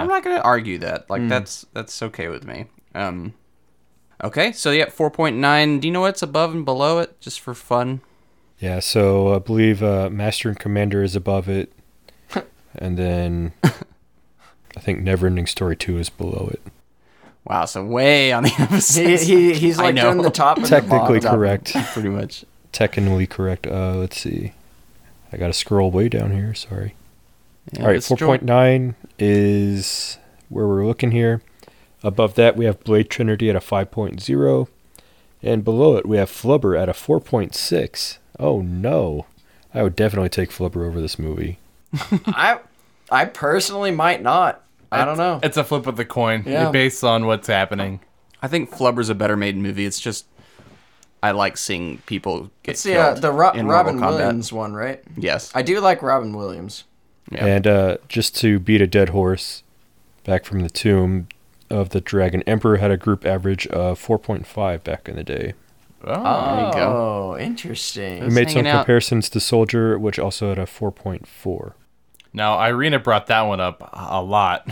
I'm not gonna argue that. Like that's that's okay with me. Um. Okay, so yeah, four point nine. Do you know what's above and below it, just for fun? Yeah, so I believe uh, Master and Commander is above it. and then I think Neverending Story 2 is below it. Wow, so way on the opposite. he he's like know. doing the top. And Technically the correct. pretty much. Technically correct. Uh, let's see. I got to scroll way down here. Sorry. Yeah, All right, 4.9 is where we're looking here. Above that, we have Blade Trinity at a 5.0. And below it, we have Flubber at a 4.6. Oh no. I would definitely take Flubber over this movie. I I personally might not. I don't know. It's a flip of the coin Yeah. based on what's happening. I think Flubber's a better made movie. It's just I like seeing people get It's the uh, killed the Ro- in Robin Williams one, right? Yes. I do like Robin Williams. Yeah. And uh, just to beat a dead horse, back from the tomb of the Dragon Emperor had a group average of 4.5 back in the day. Oh, There you go. Oh, interesting. We made some hanging out. comparisons to Soldier, which also had a 4.4. now Irina brought that one up a lot.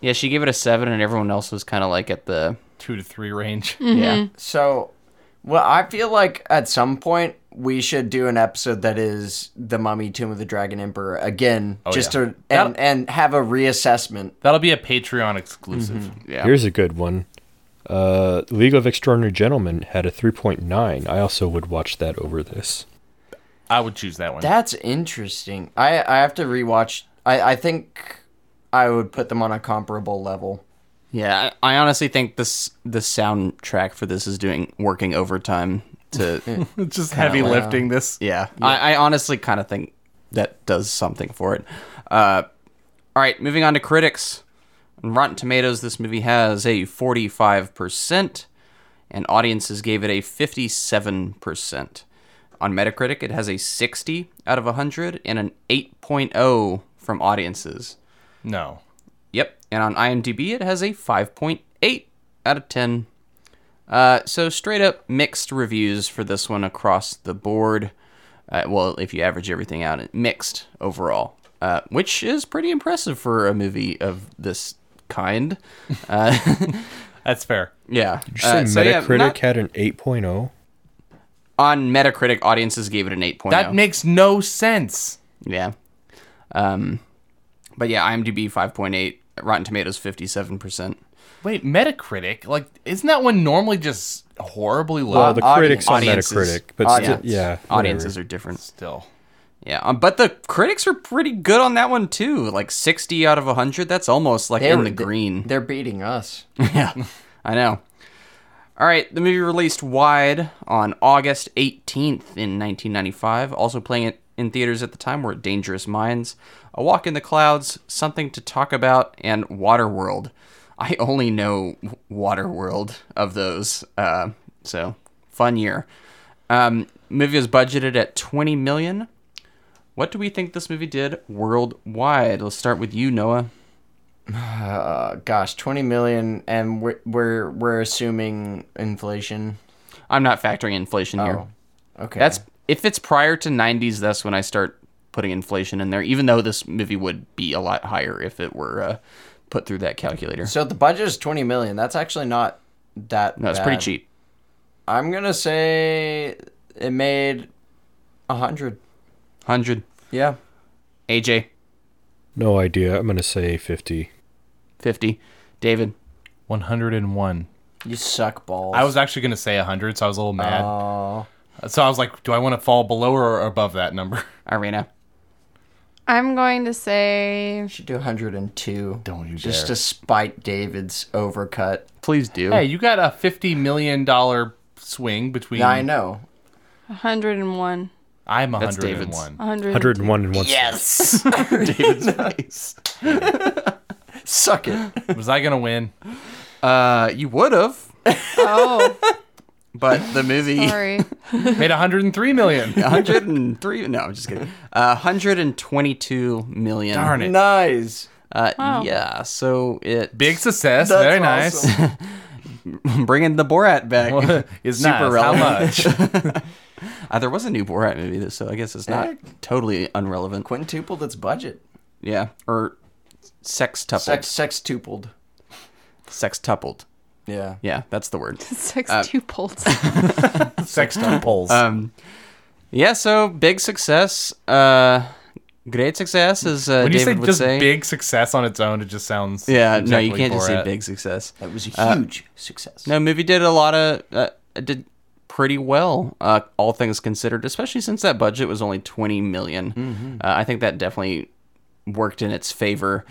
Yeah, she gave it a seven, and everyone else was kind of like at the Two to three range. yeah. So, well, I feel like at some point we should do an episode that is the Mummy, Tomb of the Dragon Emperor again, just yeah. to and and have a reassessment. That'll be a Patreon exclusive. Yeah. Here's a good one. Uh, League of Extraordinary Gentlemen had a 3.9. I also would watch that over this. I would choose that one. That's interesting. I I have to rewatch. I I think I would put them on a comparable level. Yeah, I, I honestly think this the soundtrack for this is doing working overtime to. just heavy lifting this. yeah, I, I honestly kind of think that does something for it. Uh, all right, moving on to critics. On Rotten Tomatoes, this movie has a forty-five percent, and audiences gave it a fifty-seven percent. On Metacritic, it has a sixty out of hundred and an 8.0 from audiences. No. Yep. And on IMDb, it has a 5.8 out of 10. Uh, so straight up mixed reviews for this one across the board. Uh, well, if you average everything out, it mixed overall, uh, which is pretty impressive for a movie of this kind. That's fair. Yeah. Did you say Uh, so yeah, Metacritic not- had an oh? 8.0? on Metacritic, audiences gave it an 8.0. That makes no sense. Yeah. Um, but yeah, IMDb 5.8, Rotten Tomatoes 57%. Wait, Metacritic? Like, isn't that one normally just horribly low? Well, the audience- critics on. Metacritic, but Audience. still, yeah, Audiences whatever. are different. Still. Yeah, um, but the critics are pretty good on that one too. Like 60 out of 100. That's almost like in the green. They're beating us. yeah, I know. All right, the movie released wide on August 18th in 1995. Also playing it in theaters at the time were Dangerous Minds, A Walk in the Clouds, Something to Talk About, and Waterworld. I only know Waterworld of those, uh, so fun year. Um, movie was budgeted at 20 million. What do we think this movie did worldwide? Let's start with you, Noah. Uh, gosh, twenty million, and we're we're we're assuming inflation. I'm not factoring inflation here. Oh, okay. That's if it's prior to 90s. That's when I start putting inflation in there. Even though this movie would be a lot higher if it were uh, put through that calculator. so. The budget is twenty million. That's actually not that. No, it's pretty cheap. I'm gonna say it made a hundred. Hundred. Yeah. AJ, No idea. I'm going to say 50. 50. David, 101. You suck balls. I was actually going to say 100, so I was a little mad. Oh. so I was like, do I want to fall below or above that number? Irina. I'm going to say should do 102. Don't you Just dare. to spite David's overcut. Please do. Hey, you got a $50 million swing between. Yeah, I know. 101. I'm That's 101. 100. 101 and one. Yes. David's face. Suck it. Was I going to win? Uh, you would have, Oh, but the movie. sorry. Made 103 million. 103. No, I'm just kidding. Uh, 122 million. Darn it. Nice. Uh, Wow. Yeah, so it Big success. That's Very nice. awesome. bringing the Borat back. Is Super nice. relevant. How much? Uh, there was a new Borat movie, so I guess it's not Yeah. totally irrelevant. Quintupled its budget. Yeah, or sextupled. Sex sextupled. Sextupled. Yeah. Yeah, that's the word. Sex Uh, tuples. Sextuples. Um, yeah, so big success. Uh, great success, as uh, when you David say would just say. big success on its own, it just sounds. yeah, no, you can't just say big success. That was a huge success. No, movie did a lot of uh, did pretty well, uh, all things considered. Especially since that budget was only twenty million. Uh, I think that definitely worked in its favor.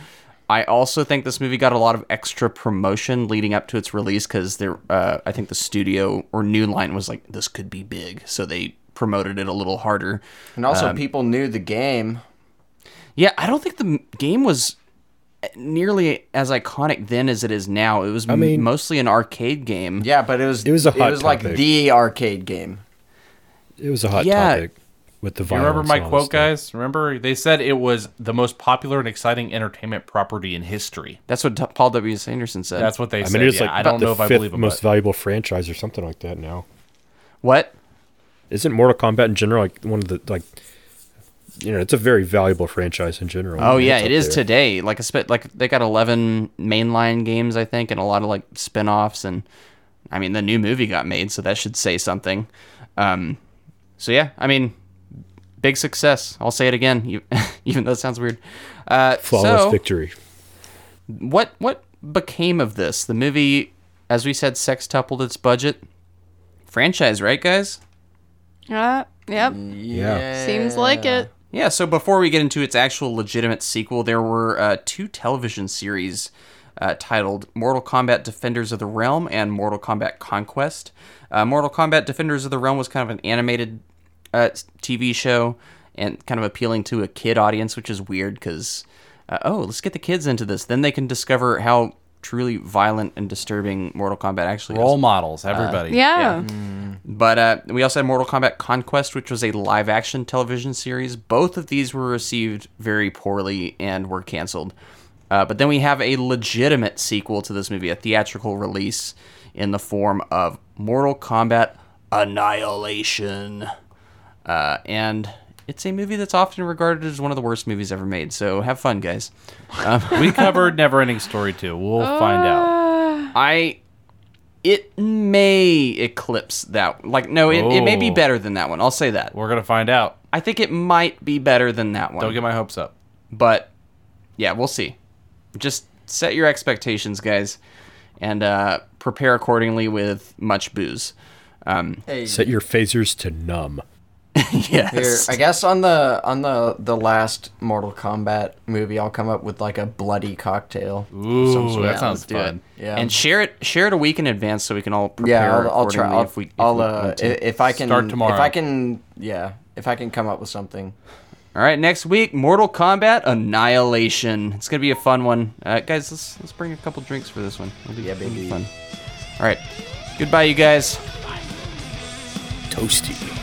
I also think this movie got a lot of extra promotion leading up to its release because there, uh, I think the studio or New Line was like, this could be big, so they promoted it a little harder. And also, Um, people knew the game. Yeah, I don't think the game was nearly as iconic then as it is now. It was I mean- mostly an arcade game. Yeah, but it was It was a it hot was like the arcade game. It was a hot Yeah. topic with the You remember my quote, stuff. guys? Remember they said it was the most popular and exciting entertainment property in history. That's what T- Paul W.S. Anderson said. That's what they said. I said. mean, it's yeah, like I don't the know if I believe him. most but- valuable franchise or something like that now. what? Isn't Mortal Kombat in general like one of the like you know, it's a very valuable franchise in general. Oh yeah, It's it up is there. today. Like a spe- like they got 11 mainline games I think and a lot of like spin-offs and I mean the new movie got made so that should say something. Um so yeah, I mean big success. I'll say it again even though it sounds weird. Uh Flawless so, victory. What what became of this? The movie as we said sextupled its budget. Franchise, right guys? Uh, yep. Yeah. Seems like it. Yeah, so before we get into its actual legitimate sequel, there were uh, two television series uh, titled Mortal Kombat Defenders of the Realm and Mortal Kombat Conquest. Uh, Mortal Kombat Defenders of the Realm was kind of an animated uh, TV show and kind of appealing to a kid audience, which is weird because, uh, oh, let's get the kids into this. Then they can discover how truly violent and disturbing Mortal Kombat actually is. Role models, everybody. Yeah. But uh, we also had Mortal Kombat Conquest, which was a live action television series. Both of these were received very poorly and were canceled. Uh, but then we have a legitimate sequel to this movie, a theatrical release in the form of Mortal Kombat Annihilation. Uh, and it's a movie that's often regarded as one of the worst movies ever made. So have fun, guys. We covered Neverending Story too. We'll find out. I it may eclipse that. Like no, it, it may be Oh. better than that one. I'll say that. We're gonna find out. I think it might be better than that one. Don't get my hopes up. but yeah, we'll see. Just set your expectations, guys, and uh, prepare accordingly with much booze. Um, Hey, Set your phasers to numb. yes. here, I guess on the on the the last Mortal Kombat movie, I'll come up with like a bloody cocktail. of some Ooh, that sounds do it. fun. Yeah. And share it share it a week in advance so we can all prepare Yeah, I'll, I'll try. I'll, if we if I'll we uh, need to. i- if I can Start tomorrow. If I can, yeah, if I can come up with something. All right, next week, Mortal Kombat Annihilation. It's gonna be a fun one, uh, guys. Let's let's bring a couple drinks for this one. It'll be, Yeah, it'll be baby. fun. All right, goodbye, you guys. Toasty.